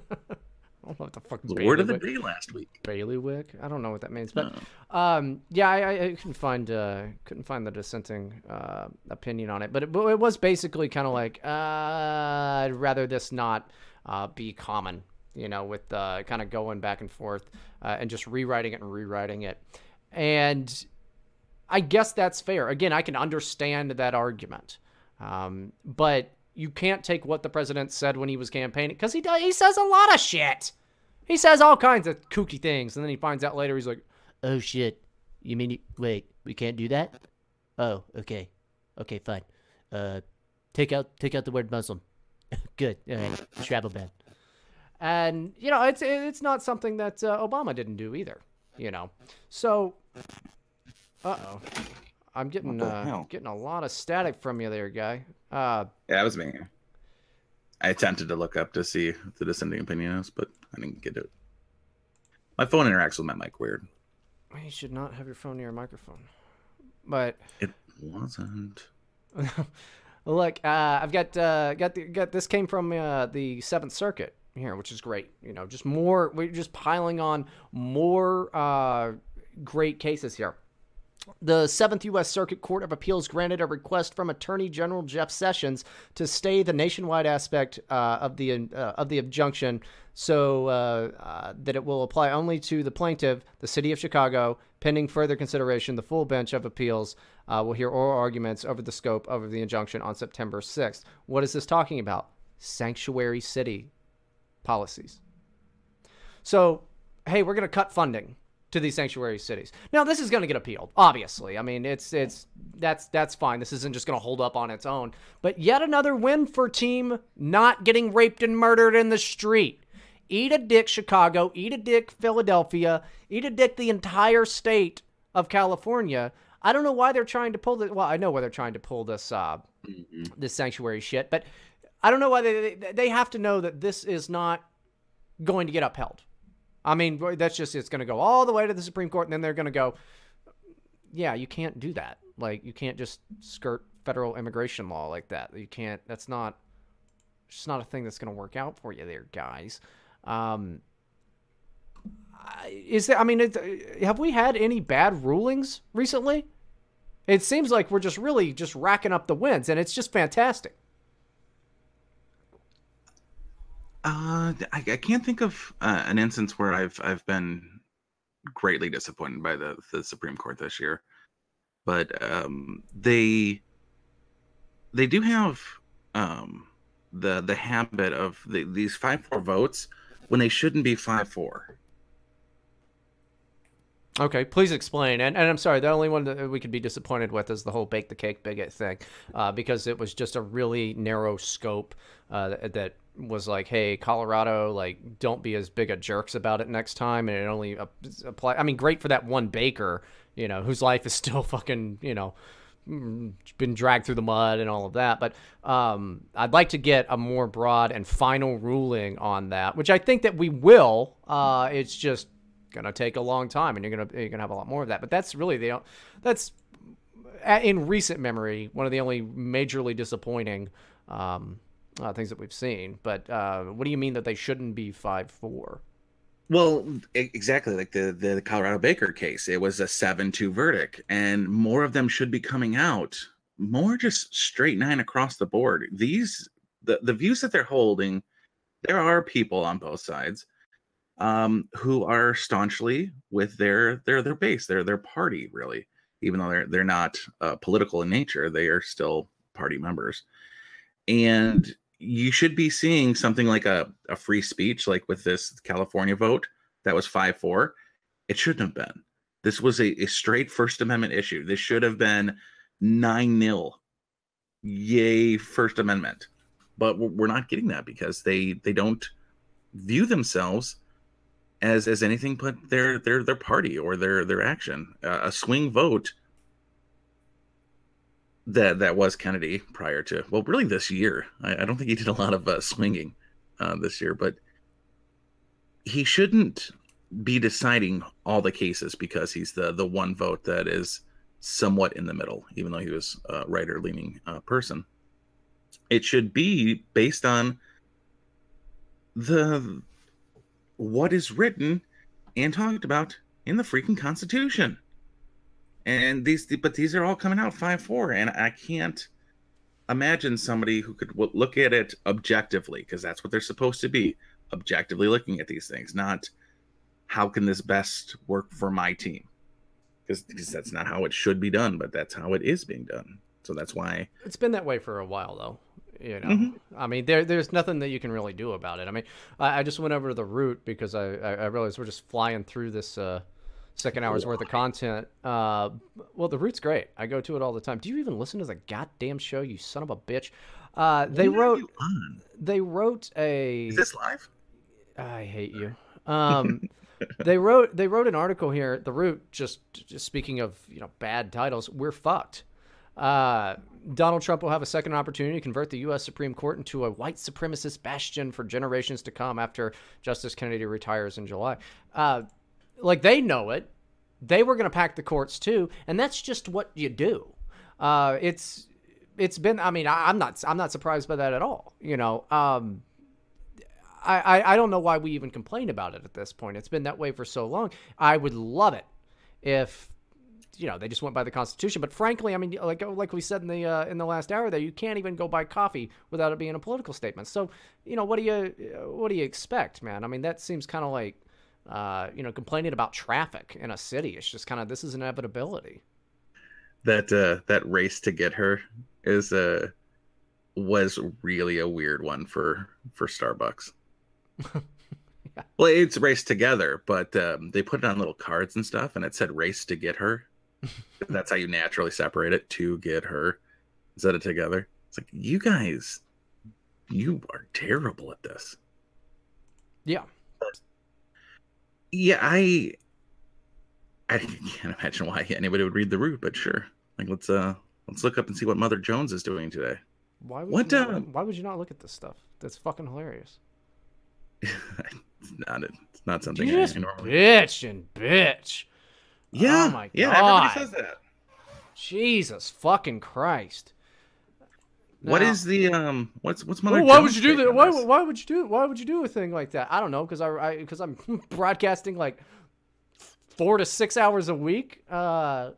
don't know what the fuck The word of the day last week. Bailiwick. I don't know what that means, but um, yeah, I, I- couldn't find uh, couldn't find the dissenting uh, opinion on it, but it, but it was basically kind of like uh, I'd rather this not uh, be common, you know, with uh, kind of going back and forth uh, and just rewriting it and rewriting it, and I guess that's fair. Again, I can understand that argument, um, but you can't take what the president said when he was campaigning because he does, he says a lot of shit. He says all kinds of kooky things, and then he finds out later he's like, "Oh shit, you mean you, wait, we can't do that? Oh, okay, okay, fine. Uh, take out take out the word Muslim. Good, all right, travel ban." And you know, it's it's not something that uh, Obama didn't do either. You know, so uh oh, I'm getting uh, getting a lot of static from you there, guy. Uh, Yeah, that was me. I attempted to look up to see the dissenting opinion is, but I didn't get it. My phone interacts with my mic weird. you should not have your phone near a microphone. But It wasn't. Look, uh, I've got uh, got the, got this came from uh, the Seventh Circuit here, which is great. You know, just more. We're just piling on more uh, great cases here. The Seventh U.S. Circuit Court of Appeals granted a request from Attorney General Jeff Sessions to stay the nationwide aspect uh, of the uh, of the injunction, so uh, uh, that it will apply only to the plaintiff, the City of Chicago. Pending further consideration, the full bench of appeals uh, will hear oral arguments over the scope of the injunction on September 6th. What is this talking about? Sanctuary city policies. So, hey, we're going to cut funding to these sanctuary cities. Now, this is going to get appealed, obviously. I mean, it's it's that's that's fine. This isn't just going to hold up on its own. But yet another win for team not getting raped and murdered in the street. Eat a dick, Chicago. Eat a dick, Philadelphia. Eat a dick, the entire state of California. I don't know why they're trying to pull this. Well, I know why they're trying to pull this uh, this sanctuary shit, but I don't know why they, they they have to know that this is not going to get upheld. I mean, that's just it's going to go all the way to the Supreme Court, and then they're going to go, yeah, you can't do that. Like you can't just skirt federal immigration law like that. You can't. That's not. It's not a thing that's going to work out for you, there, guys. Um, is there? I mean, it, have we had any bad rulings recently? It seems like we're just really just racking up the wins, and it's just fantastic. Uh, I, I can't think of uh, an instance where I've I've been greatly disappointed by the the Supreme Court this year, but um, they they do have um, the the habit of the, these five four votes when they shouldn't be five four. Okay, please explain. And, and I'm sorry, the only one that we could be disappointed with is the whole bake the cake bigot thing, uh, because it was just a really narrow scope uh, that, that was like, hey, Colorado, like, don't be as big a jerks about it next time, and it only apply. I mean, great for that one baker, you know, whose life is still fucking, you know, mm, been dragged through the mud and all of that. But um, I'd like to get a more broad and final ruling on that, which I think that we will. Uh, it's just gonna take a long time, and you're gonna you're gonna have a lot more of that. But that's really the that's in recent memory one of the only majorly disappointing um, uh, things that we've seen. But uh, what do you mean that they shouldn't be five four? Well, exactly like the the Colorado Baker case. It was a seven two verdict, and more of them should be coming out. More just straight nine across the board. These the the views that they're holding. There are people on both sides um, who are staunchly with their their their base, their their party, really. Even though they're they're not uh, political in nature, they are still party members. And you should be seeing something like a, a free speech, like with this California vote that was 5 4. It shouldn't have been. This was a, a straight First Amendment issue. This should have been 9 0. Yay, First Amendment. But we're not getting that because they they don't view themselves as as anything but their their their party or their their action. Uh, a swing vote that that was Kennedy prior to well, really this year. I, I don't think he did a lot of uh, swinging uh, this year, but he shouldn't be deciding all the cases because he's the the one vote that is somewhat in the middle, even though he was a writer leaning uh, person. It should be based on the what is written and talked about in the freaking Constitution. And these, but these are all coming out five four, and I can't imagine somebody who could look at it objectively because that's what they're supposed to be, objectively looking at these things, not how can this best work for my team, because that's not how it should be done, but that's how it is being done. So that's why It's been that way for a while, though. You know, Mhm. I mean, there there's nothing that you can really do about it. I mean, I, I just went over to the root because I, I, I realized we're just flying through this uh, second hour's worth of content. Uh, well, the root's great. I go to it all the time. Do you even listen to the goddamn show? You son of a bitch. Uh, they wrote. They wrote a. Is this live? I hate you. Um, they wrote they wrote an article here. The root just just speaking of you know bad titles, we're fucked. Uh, Donald Trump will have a second opportunity to convert the U.S. Supreme Court into a white supremacist bastion for generations to come after Justice Kennedy retires in July. Uh, like they know it. They were going to pack the courts too, and that's just what you do. Uh, it's it's been. I mean, I, I'm not I'm not surprised by that at all. You know. Um, I, I, I don't know why we even complain about it at this point. It's been that way for so long. I would love it if you know they just went by the Constitution. But frankly, I mean, like like we said in the uh, in the last hour, there you can't even go buy coffee without it being a political statement. So you know what do you what do you expect, man? I mean, that seems kind of like uh, you know complaining about traffic in a city. It's just kind of this is inevitability. that uh that race to get her is uh was really a weird one for for Starbucks. yeah. Well, it's race together, but um, they put it on little cards and stuff, and it said race to get her. That's how you naturally separate it to get her instead of together. It's like you guys, you are terrible at this. Yeah. Yeah, I I can't imagine why anybody would read the root, but sure. Like let's uh let's look up and see what Mother Jones is doing today. Why would What, you not, uh, why would you not look at this stuff? That's fucking hilarious. It's not it's not something You I just normally bitch and bitch. Yeah, Oh my yeah, god. everybody says that. Jesus fucking Christ. What Now- is the um? What's what's Well, why would you do that? Why, why would you do it Why would you do a thing like that? I don't know, because I because I'm broadcasting like four to six hours a week. Uh,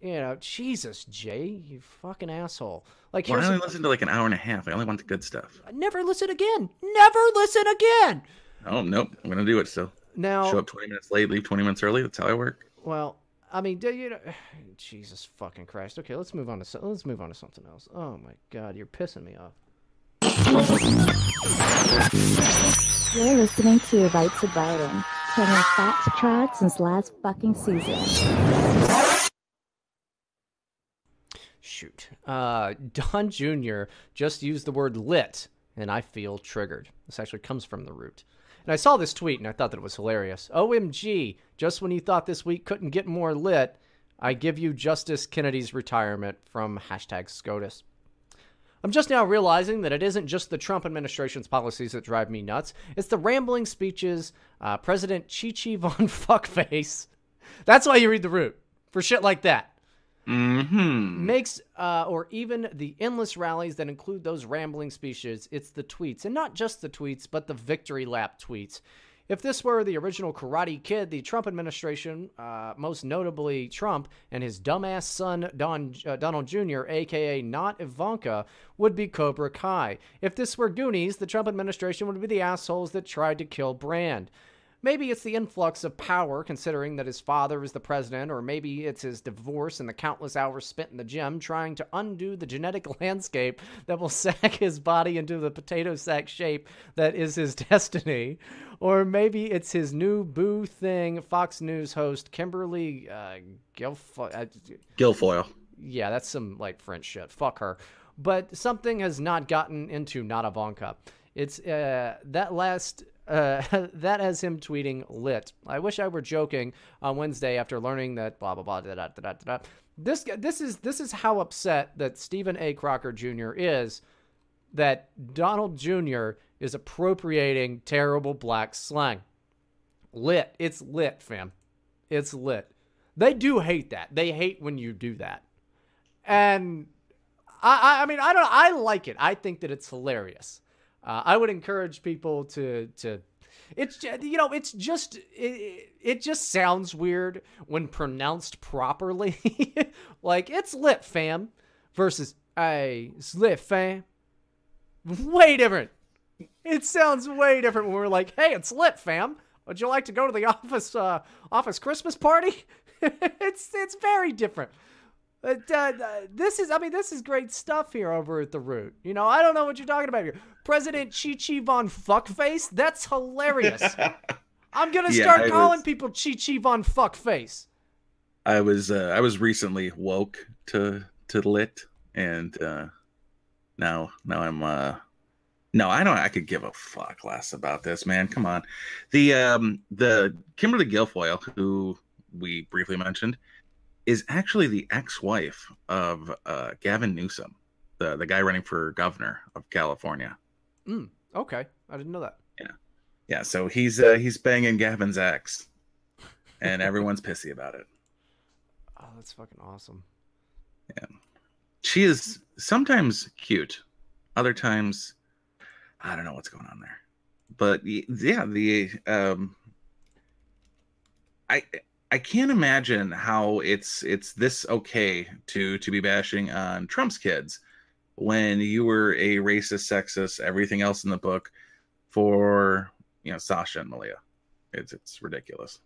you know, Jesus, Jay, you fucking asshole. Like, Well, I only listen to like an hour and a half. I only want the good stuff. never listen again. Never listen again. Oh nope, I'm gonna do it still. Now, Show up 20 minutes late, leave 20 minutes early. That's how I work. well, I mean, do you know, Jesus fucking Christ. Okay, let's move on to so- let's move on to something else. Oh my God, you're pissing me off. You're listening to Right to Bryden, playing facts since last fucking season. Shoot. Uh, Don Jr. just used the word lit, and I feel triggered. This actually comes from the root. And I saw this tweet and I thought that it was hilarious. OMG, just when you thought this week couldn't get more lit, I give you Justice Kennedy's retirement from hashtag SCOTUS. I'm just now realizing that it isn't just the Trump administration's policies that drive me nuts. It's the rambling speeches, uh, President Chi-Chi von Fuckface. That's why you read the root. For shit like that Mm-hmm. makes uh, or even the endless rallies that include those rambling speeches. It's the tweets and not just the tweets but the victory lap tweets. If this were the original karate kid the trump administration uh, most notably trump and his dumbass son Don, uh, donald jr aka not ivanka would be cobra kai. If this were goonies the trump administration would be the assholes that tried to kill brand Maybe it's the influx of power, considering that his father is the president, or maybe it's his divorce and the countless hours spent in the gym trying to undo the genetic landscape that will sack his body into the potato sack shape that is his destiny. Or maybe it's his new boo thing, Fox News host Kimberly uh, Guilfoyle. uh, Guilfoyle. yeah, that's some like French shit. Fuck her. But something has not gotten into not Ivanka. It's uh, that last. Uh, that has him tweeting lit. I wish I were joking on Wednesday after learning that blah blah blah da da da da da. This this is this is how upset that Stephen A. Crockett Jr. is that Donald Jr. is appropriating terrible black slang. Lit. It's lit, fam. It's lit. They do hate that. They hate when you do that. And I, I, I mean, I don't. I like it. I think that it's hilarious. Uh, I would encourage people to to. It's you know, it's just it, it just sounds weird when pronounced properly. like it's lit, fam, versus it's lit, fam. Way different. It sounds way different when we're like, hey, it's lit, fam. Would you like to go to the office uh, office Christmas party? it's it's very different. But, uh, this is, I mean, this is great stuff here over at the root. You know, I don't know what you're talking about here. President Chi Chi von Fuckface? That's hilarious. I'm gonna Yeah, start I calling was- people Chi Chi von Fuckface. I was uh, I was recently woke to to lit, and uh, now now I'm uh, no I don't I could give a fuck less about this man. Come on, the um the Kimberly Guilfoyle who we briefly mentioned is actually the ex-wife of uh, Gavin Newsom, the the guy running for governor of California. Mm, okay, I didn't know that. Yeah, yeah. so he's uh, he's banging Gavin's ex, and everyone's pissy about it. Oh, that's fucking awesome. Yeah, she is sometimes cute other times i don't know what's going on there but yeah the um i i can't imagine how it's it's this okay to to be bashing on trump's kids when you were a racist sexist everything else in the book for you know sasha and malia it's it's ridiculous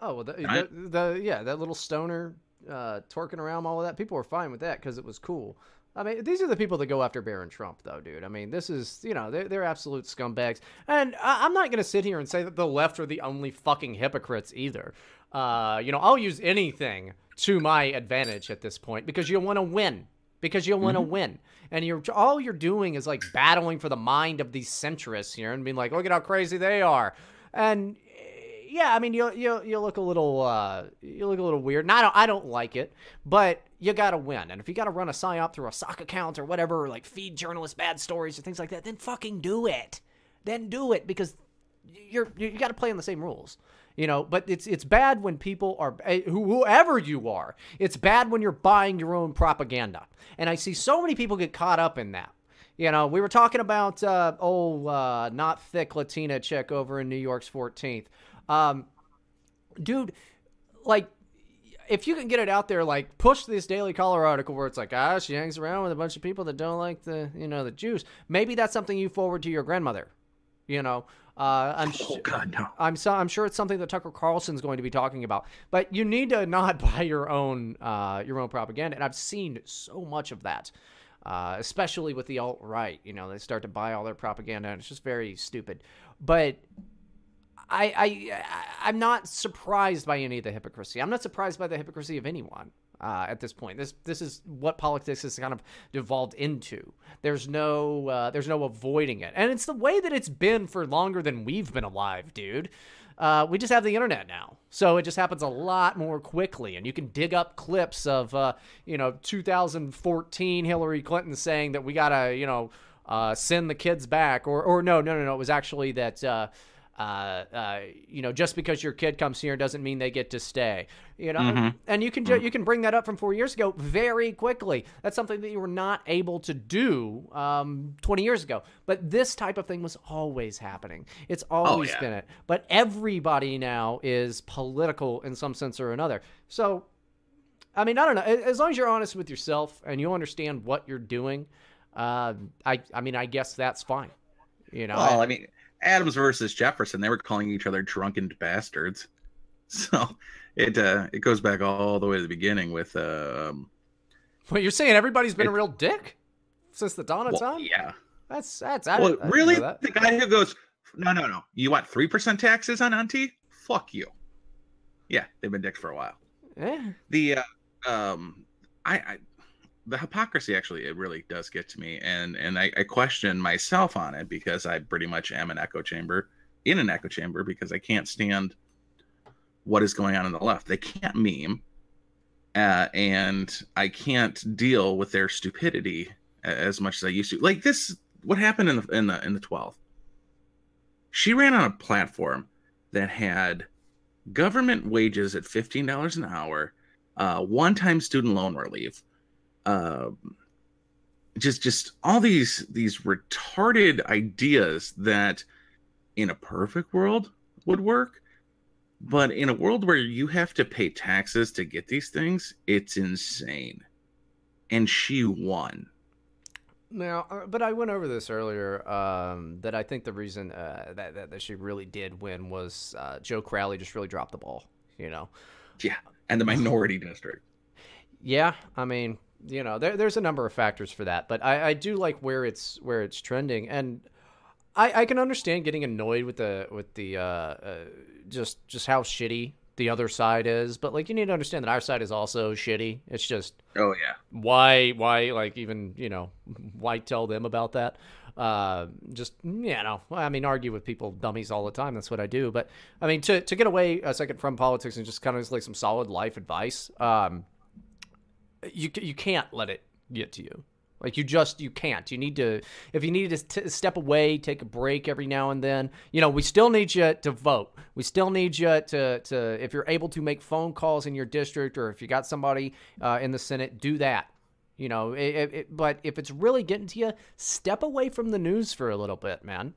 Oh well, the, the, the yeah, that little stoner uh, twerking around, all of that. People were fine with that because it was cool. I mean, these are the people that go after Barron Trump, though, dude. I mean, this is you know they're they're absolute scumbags, and I, I'm not gonna sit here and say that the left are the only fucking hypocrites either. Uh, you know, I'll use anything to my advantage at this point because you want to win. Because you want to Mhm. win, and you're all you're doing is like battling for the mind of these centrists here, and being like, look at how crazy they are, and yeah, I mean, you you you look a little uh, you look a little weird. And I don't I don't like it, but you gotta win. And if you gotta run a psyop through a sock account or whatever, or like feed journalists bad stories or things like that, then fucking do it. Then do it because you're you got to play on the same rules. You know, but it's it's bad when people are eh, whoever you are. It's bad when you're buying your own propaganda, and I see so many people get caught up in that. You know, we were talking about uh, oh, uh, not thick Latina chick over in New York's 14th. Um, dude, like if you can get it out there, like push this Daily Caller article where it's like, ah, she hangs around with a bunch of people that don't like the, you know, the Jews. Maybe that's something you forward to your grandmother. You know, uh, I'm oh God, no. I'm so I'm sure it's something that Tucker Carlson's going to be talking about. But you need to not buy your own uh, your own propaganda, and I've seen so much of that. Uh, especially with the alt right, you know, they start to buy all their propaganda, and it's just very stupid. But I, I, I'm not surprised by any of the hypocrisy. I'm not surprised by the hypocrisy of anyone uh, at this point. This, this is what politics has kind of devolved into. There's no, uh, there's no avoiding it, and it's the way that it's been for longer than we've been alive, dude. Uh, we just have the internet now, so it just happens a lot more quickly, and you can dig up clips of, uh, you know, 2014 Hillary Clinton saying that we gotta, you know, uh, send the kids back, or, or no, no, no, no, it was actually that. Uh, uh, you know, just because your kid comes here doesn't mean they get to stay. You know, Mhm. and you can ju- you can bring that up from four years ago very quickly. That's something that you were not able to do um, 20 years ago. But this type of thing was always happening. It's always yeah. been it. But everybody now is political in some sense or another. So, I mean, I don't know. As long as you're honest with yourself and you understand what you're doing, uh, I I mean, I guess that's fine. You know, Well, I mean, Adams versus Jefferson, they were calling each other drunken bastards. So it uh, it goes back all the way to the beginning with um, Well, you're saying everybody's been a real dick since the dawn of well, time? yeah. That's that's I well, I really, the guy who goes, no, no, no, you want three percent taxes on auntie? Fuck you. Yeah, they've been dicks for a while. Yeah. The uh, um, I, I the hypocrisy actually it really does get to me, and and I, I question myself on it because I pretty much am an echo chamber in an echo chamber because I can't stand what is going on in the left. They can't meme, uh, and I can't deal with their stupidity as much as I used to. Like this, what happened in the in the in the 12th? She ran on a platform that had government wages at fifteen dollars an hour, uh, one-time student loan relief, uh, just just all these these retarded ideas that, in a perfect world, would work, but in a world where you have to pay taxes to get these things, it's insane. And she won. Now, uh, but I went over this earlier. Um, that I think the reason uh, that, that that she really did win was uh, Joe Crowley just really dropped the ball. You know. Yeah, and the minority district. Yeah, I mean, you know, there, there's a number of factors for that, but I, I do like where it's where it's trending, and I, I can understand getting annoyed with the with the uh, uh, just just how shitty the other side is, but like you need to understand that our side is also shitty. It's just Oh yeah. why why like even you know why tell them about that uh just you know i mean argue with people dummies all the time that's what i do but i mean to, to get away a second from politics and just kind of like some solid life advice um you you can't let it get to you. Like you just you can't. You need to if you need to t- step away take a break every now and then you know we still need you to vote. We still need you to to if you're able to make phone calls in your district or if you got somebody uh, in the senate do that you know. It, it, but if it's really getting to you step away from the news for a little bit man.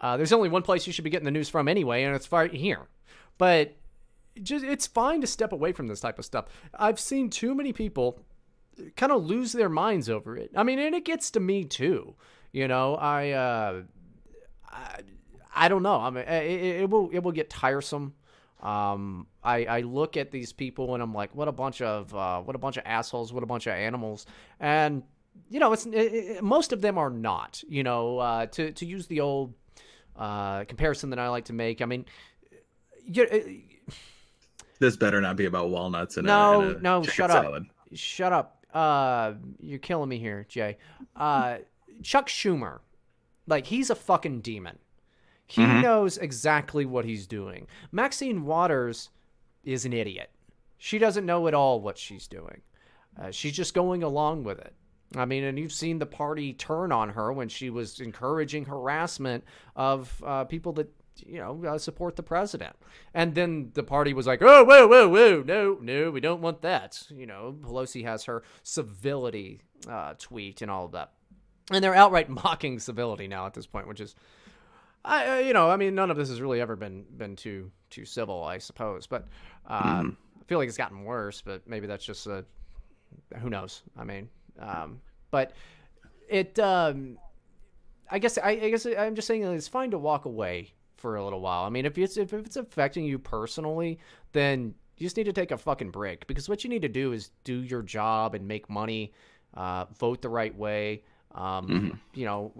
Uh, there's only one place you should be getting the news from anyway and it's right here. But just it's fine to step away from this type of stuff i've seen too many people kind of lose their minds over it. I mean, and it gets to me too. You know, I, uh, I, I don't know. I mean, it, it it will it will get tiresome. Um, I I look at these people and I'm like, what a bunch of uh, what a bunch of assholes, what a bunch of animals, and you know, it's it, it, most of them are not. You know, uh, to to use the old uh, comparison that I like to make. I mean, you, This better not be about walnuts and no, a, and a no, shut salad. up. Shut up. Uh, you're killing me here, Jay. Uh, Chuck Schumer, like he's a fucking demon. He Mhm. knows exactly what he's doing. Maxine Waters is an idiot. She doesn't know at all what she's doing. Uh, she's just going along with it. I mean, and you've seen the party turn on her when she was encouraging harassment of uh, people that you know, uh, support the president. And then the party was like, oh, whoa, whoa, whoa, no, no, we don't want that. You know, Pelosi has her civility uh, tweet and all of that. And they're outright mocking civility now at this point, which is, I, you know, I mean, none of this has really ever been been too too civil, I suppose. But um, I feel like it's gotten worse. But maybe that's just a, who knows? I mean, um, but it, um, I guess, I, I guess I'm just saying it's fine to walk away for a little while. I mean, if it's if it's affecting you personally, then you just need to take a fucking break because what you need to do is do your job and make money, uh, vote the right way. Um, You know,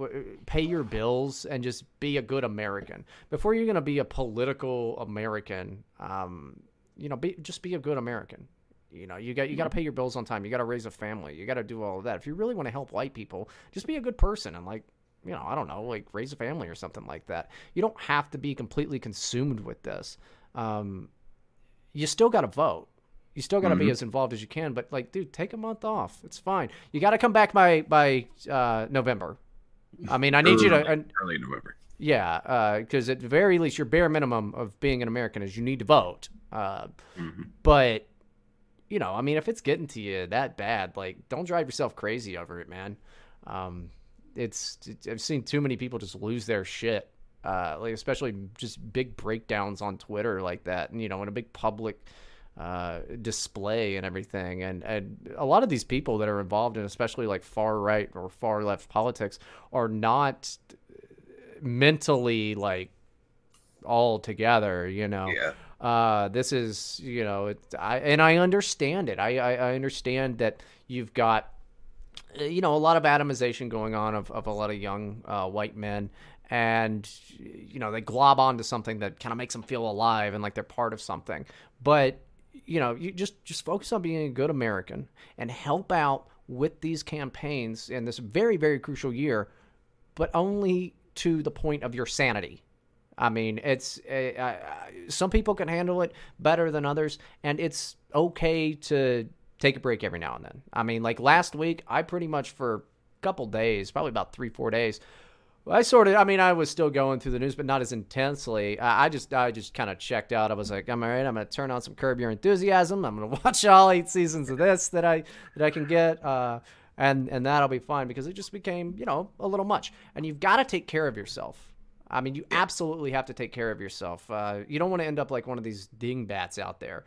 pay your bills and just be a good American. Before you're gonna be a political American, um, you know, be just be a good American. You know, you got you got to pay your bills on time. You got to raise a family. You got to do all of that. If you really want to help white people, just be a good person and like, you know, I don't know, like raise a family or something like that. You don't have to be completely consumed with this. Um, you still got to vote. You still got to be Mhm. as involved as you can. But like, dude, take a month off. It's fine. You got to come back by by uh, November. I mean, I need you to. Early- early November. yeah, because at the very least, your bare minimum of being an American is you need to vote. Uh, Mm-hmm. But you know, I mean, if it's getting to you that bad, like, don't drive yourself crazy over it, man. Um, it's, it's I've seen too many people just lose their shit. Uh, like especially just big breakdowns on Twitter like that, and you know, in a big public uh, display and everything. And and a lot of these people that are involved in, especially like far right or far left politics, are not mentally like all together. You know. Yeah. Uh, this is you know, it, I and I understand it. I, I I understand that you've got you know a lot of atomization going on of, of a lot of young uh, white men. And you know they glob onto something that kind of makes them feel alive and like they're part of something. But you know you just just focus on being a good american and help out with these campaigns in this very very crucial year but only to the point of your sanity. I mean, it's uh, uh, some people can handle it better than others, and it's okay to take a break every now and then. I mean, like last week, I pretty much for a couple days, probably about three, four days, I sort of, I mean, I was still going through the news, but not as intensely. I I just, I just kind of checked out. I was like, I'm all right. I'm gonna turn on some Curb Your Enthusiasm. I'm gonna watch all eight seasons of this that I that I can get. Uh, and and that'll be fine because it just became you know a little much and you've got to take care of yourself I mean, you absolutely have to take care of yourself. Uh, you don't want to end up like one of these dingbats out there,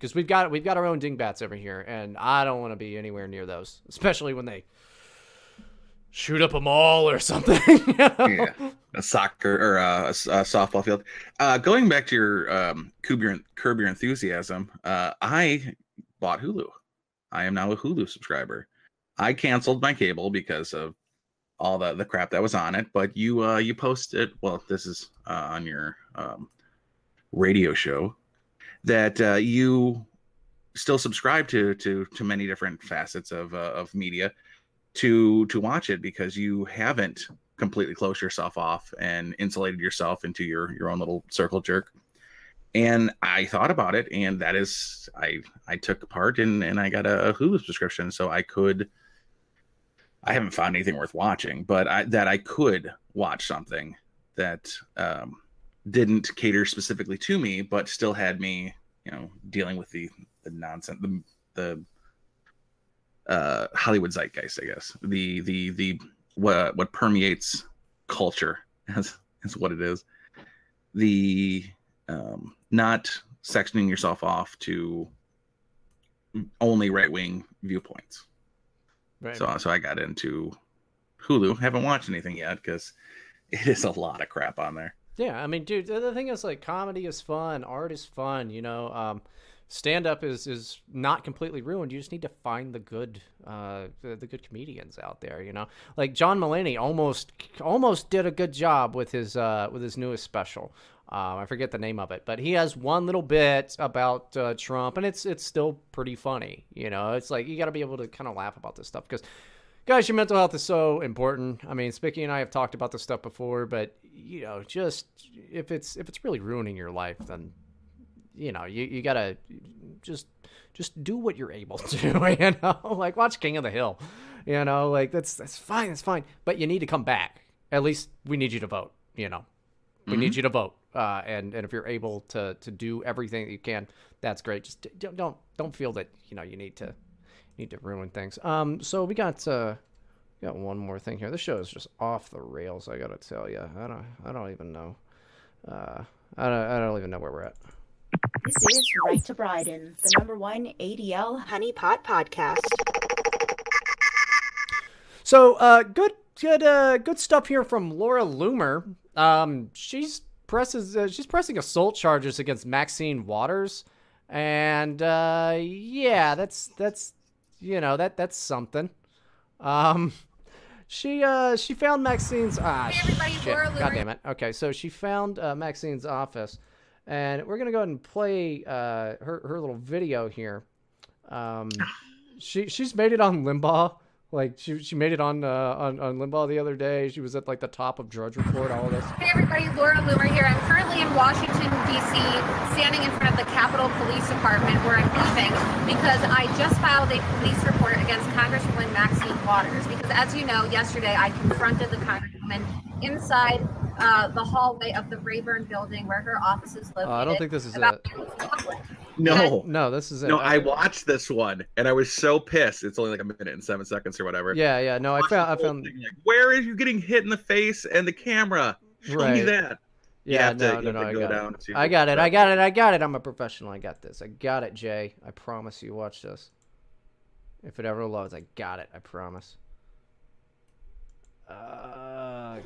because we've got we've got our own dingbats over here, and I don't want to be anywhere near those, especially when they shoot up a mall or something. you know? yeah, a soccer or a, a, softball field. Uh, going back to your um, curb your curb your enthusiasm. Uh, I bought Hulu. I am now a Hulu subscriber. I canceled my cable because of all the the crap that was on it. But you uh, you posted. Well, this is uh, on your um, radio show that uh, you still subscribe to to to many different facets of uh, of media to to watch it because you haven't completely closed yourself off and insulated yourself into your your own little circle jerk. And i thought about it and that is i i took part and and i got a hulu subscription so i could i haven't found anything worth watching but i that i could watch something that um didn't cater specifically to me but still had me you know dealing with the the nonsense the the uh Hollywood zeitgeist, I guess. The the the what what permeates culture is, is what it is. The um not sectioning yourself off to only right wing viewpoints. Right. So so I got into Hulu. Haven't watched anything yet because it is a lot of crap on there. Yeah, I mean, dude, the thing is, like, comedy is fun, art is fun, you know. Um, stand up is is not completely ruined. You just need to find the good, uh, the, the good comedians out there, you know. Like John Mulaney almost almost did a good job with his uh with his newest special. Um, I forget the name of it, but he has one little bit about uh, Trump, and it's it's still pretty funny. You know, it's like you got to be able to kind of laugh about this stuff because guys, your mental health is so important. I mean, Spicky and I have talked about this stuff before, but you know, just if it's if it's really ruining your life, then you know, you, you gotta just just do what you're able to. You know, like watch King of the Hill. You know, like that's that's fine, that's fine. But you need to come back. At least we need you to vote. You know. We need you to vote. Uh, and and if you're able to to do everything that you can, that's great. Just don't don't don't feel that you know you need to need to ruin things. Um, so we got uh, got one more thing here. This show is just off the rails. I gotta tell you. I don't I don't even know. Uh, I don't I don't even know where we're at. This is Right to Bryden, the number one ADL honeypot podcast. So, uh, good, good, uh, good stuff here from Laura Loomer. Um, she's presses, uh, she's pressing assault charges against Maxine Waters, and uh, yeah, that's that's, you know, that that's something. Um, she uh she found Maxine's ah shit, Laura god damn it. Okay, so she found uh, Maxine's office, and we're gonna go ahead and play uh her her little video here. Um, she she's made it on Limbaugh. Like she she made it on uh on on Limbaugh the other day. She was at like the top of Drudge Report. All of this. Hey everybody, Laura Loomer here. I'm currently in Washington, D.C., standing in front of the Capitol Police Department where I'm leaving because I just filed a police report against Congresswoman Maxine Waters. Because as you know, yesterday I confronted the Congresswoman inside uh, the hallway of the Rayburn building where her office is located. Uh, I don't think this is about it. No, No, this is it. no. I watched this one and I was so pissed. It's only like a minute and seven seconds or whatever. Yeah, yeah. No, I found I found. Like, where is you getting hit in the face and the camera? Show me that. Yeah, have to- no, no, no. I go got down it. I got it. I got it. I got it. I'm a professional. I got this. I got it, Jay. I promise you. Watch this. If it ever loads, I got it. I promise. Uh,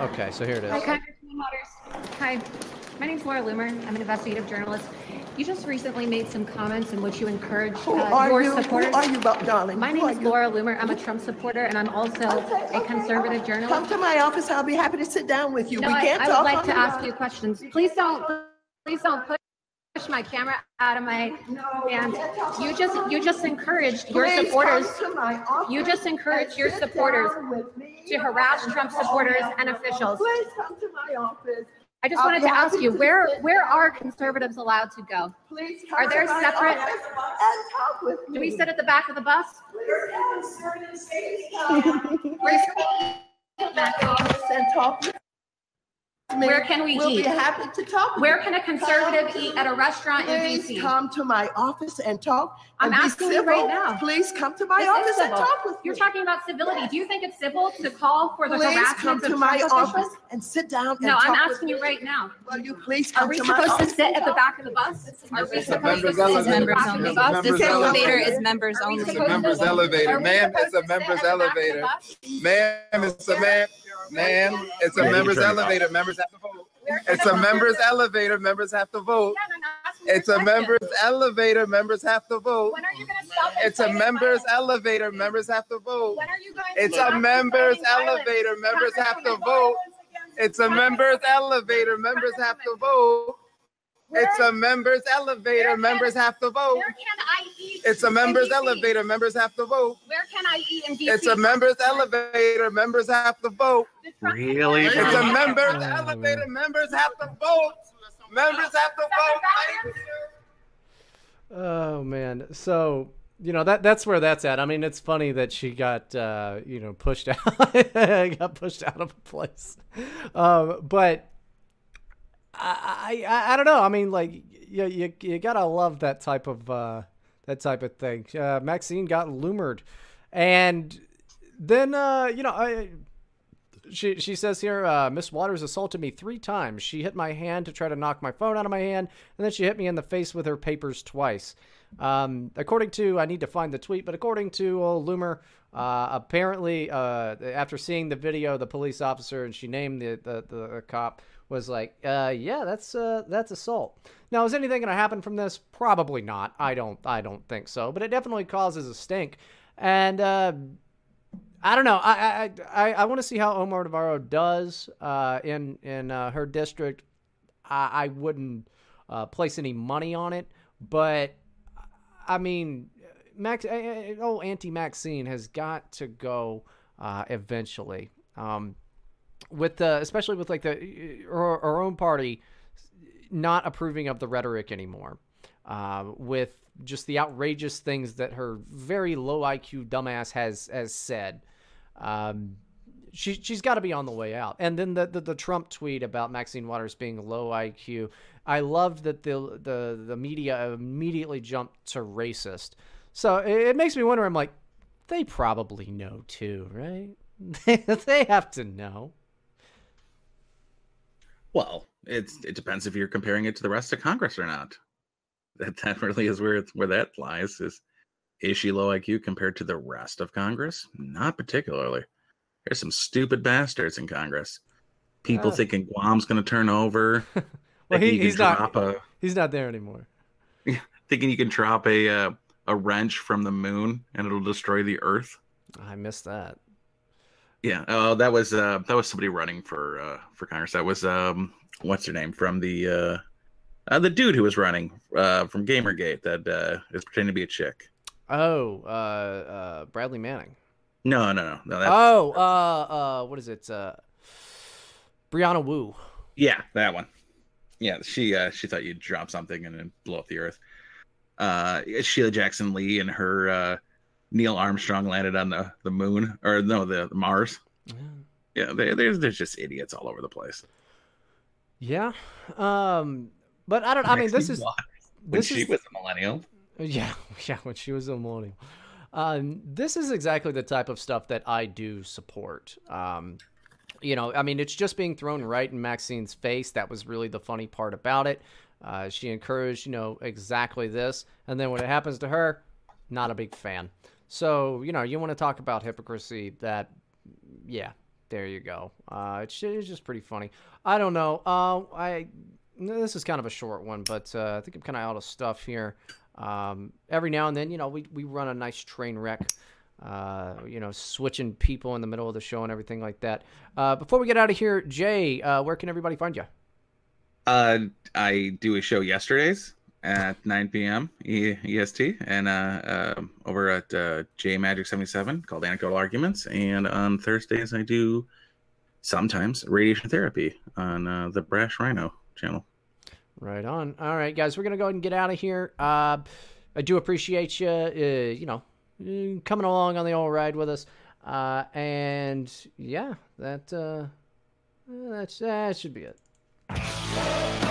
okay, so here it is. Hi, is. Congresswoman Waters. Hi, my name's Laura Loomer. I'm an investigative journalist. You just recently made some comments in which you encouraged Who uh, are your you? Who are you, darling? My Who name are is you? Laura Loomer. I'm a Trump supporter, and I'm also a conservative journalist. Come to my office. I'll be happy to sit down with you. No, we I, can't I talk would like to ask you questions. Please don't, please don't push push my camera out of my hand. You just, you just encouraged your Please supporters. come to my office You just encouraged your supporters down with me to harass Trump supporters and officials. Please come to my office. I just wanted to ask you, where, where are conservatives allowed to go? Please come Are there to separate? office and talk with me. Do we sit uh, at the back of the bus? and talk with me. Where can we we'll eat? be happy to talk. with Where can a conservative Come eat at a restaurant in Please DC? come to my office and talk. I'm and be asking you civil. right now. Please come to my This office and talk with me. You're talking about civility. Do you think it's civil to call for the Please come to of my Trump office officials? and sit down and No, I'm talk with asking you me. right now. Will you please Are come we to my supposed to office? sit at the back of the bus? Are we It's supposed to members sit at the back of the bus? This elevator elevator. is members only. It's a members elevator. Ma'am, it's a members elevator. Ma'am, it's a man. Ma'am, it's a Yeah, members turn it off. elevator. Members have to vote. It's a members elevator. Members have to vote. It's a members elevator. Members have to vote. When are you going to stop It's a members elevator. Members have to vote. When are you going It's a members elevator. Members have to vote. It's a members elevator. Members have to vote. It's a members elevator. Members have to vote. Where can I eat? It's a members DC? elevator. Members have to vote. Where can I eat in DC? It's a members elevator. Members have to vote. Really? It's a members elevator. Members have to vote. Members have to vote. Oh man. So you know that that's where that's at. I mean, it's funny that she got uh, you know pushed out, got pushed out of a place. Um, but I, I I don't know. I mean, like you you, you gotta love that type of uh, that type of thing. Uh, Maxine got loomered, and then uh, you know I. She, she says here, uh, Miss Waters assaulted me three times. She hit my hand to try to knock my phone out of my hand, and then she hit me in the face with her papers twice. Um, according to, I need to find the tweet, but according to old Loomer, uh, apparently, uh, after seeing the video, the police officer and she named the the, the cop was like, uh, yeah, that's uh, that's assault. Now, is anything going to happen from this? Probably not. I don't I don't think so, but it definitely causes a stink, and. Uh, I don't know. I I I, I want to see how Omar Navarro does uh, in in uh, her district. I, I wouldn't uh, place any money on it, but I mean, Max, uh, oh, Auntie Maxine has got to go uh, eventually. Um, with the especially with like the her, her own party not approving of the rhetoric anymore. Uh, with just the outrageous things that her very low IQ dumbass has has said. Um, she she's got to be on the way out. And then the, the the Trump tweet about Maxine Waters being low IQ. I loved that the the the media immediately jumped to racist. So it, it makes me wonder. I'm like, they probably know too, right? they have to know. Well, it's it depends if you're comparing it to the rest of Congress or not. That that really is where it's, where that lies. Is is she low IQ compared to the rest of Congress? Not particularly. There's some stupid bastards in Congress. People Ah. thinking Guam's going to turn over. Well, he, he's not. a He's not there anymore. thinking you can drop a uh, a wrench from the moon and it'll destroy the Earth. I missed that. Yeah. Oh, that was uh that was somebody running for uh for Congress. That was um what's her name from the uh, uh the dude who was running uh from Gamergate that uh is pretending to be a chick. Oh, uh, uh, Bradley Manning. No, no, no, no. That's, oh, uh, uh, what is it? Uh, Brianna Wu. Yeah, that one. Yeah, she uh she thought you'd drop something and then blow up the Earth. Uh, Sheila Jackson Lee and her uh Neil Armstrong landed on the the moon or no the, Mars. Yeah, they, there's there's just idiots all over the place. Yeah. Um, but I don't. I mean, this Maxine is when this she is was a millennial. Yeah, yeah, when she was a millennial. Um, this is exactly the type of stuff that I do support. Um, you know, I mean, it's just being thrown right in Maxine's face. That was really the funny part about it. Uh, she encouraged, you know, exactly this, and then when it happens to her, not a big fan. So, you know, you want to talk about hypocrisy? That, yeah, there you go. Uh, it's, it's just pretty funny. I don't know. Uh, I this is kind of a short one, but uh, I think I'm kind of out of stuff here. Um, every now and then, you know, we, we run a nice train wreck, uh, you know, switching people in the middle of the show and everything like that. Uh, before we get out of here, Jay, uh, where can everybody find you? Uh, I do a show yesterdays at 9 p.m. E- EST, and uh, um over at uh, J Magic 77 called Anecdotal Arguments, and on Thursdays I do sometimes radiation therapy on uh, the Brash Rhino channel. Right on. All right, guys, we're gonna go ahead and get out of here. Uh, I do appreciate you, uh, you know, uh, coming along on the old ride with us. Uh, and yeah, that uh, that's that should be it.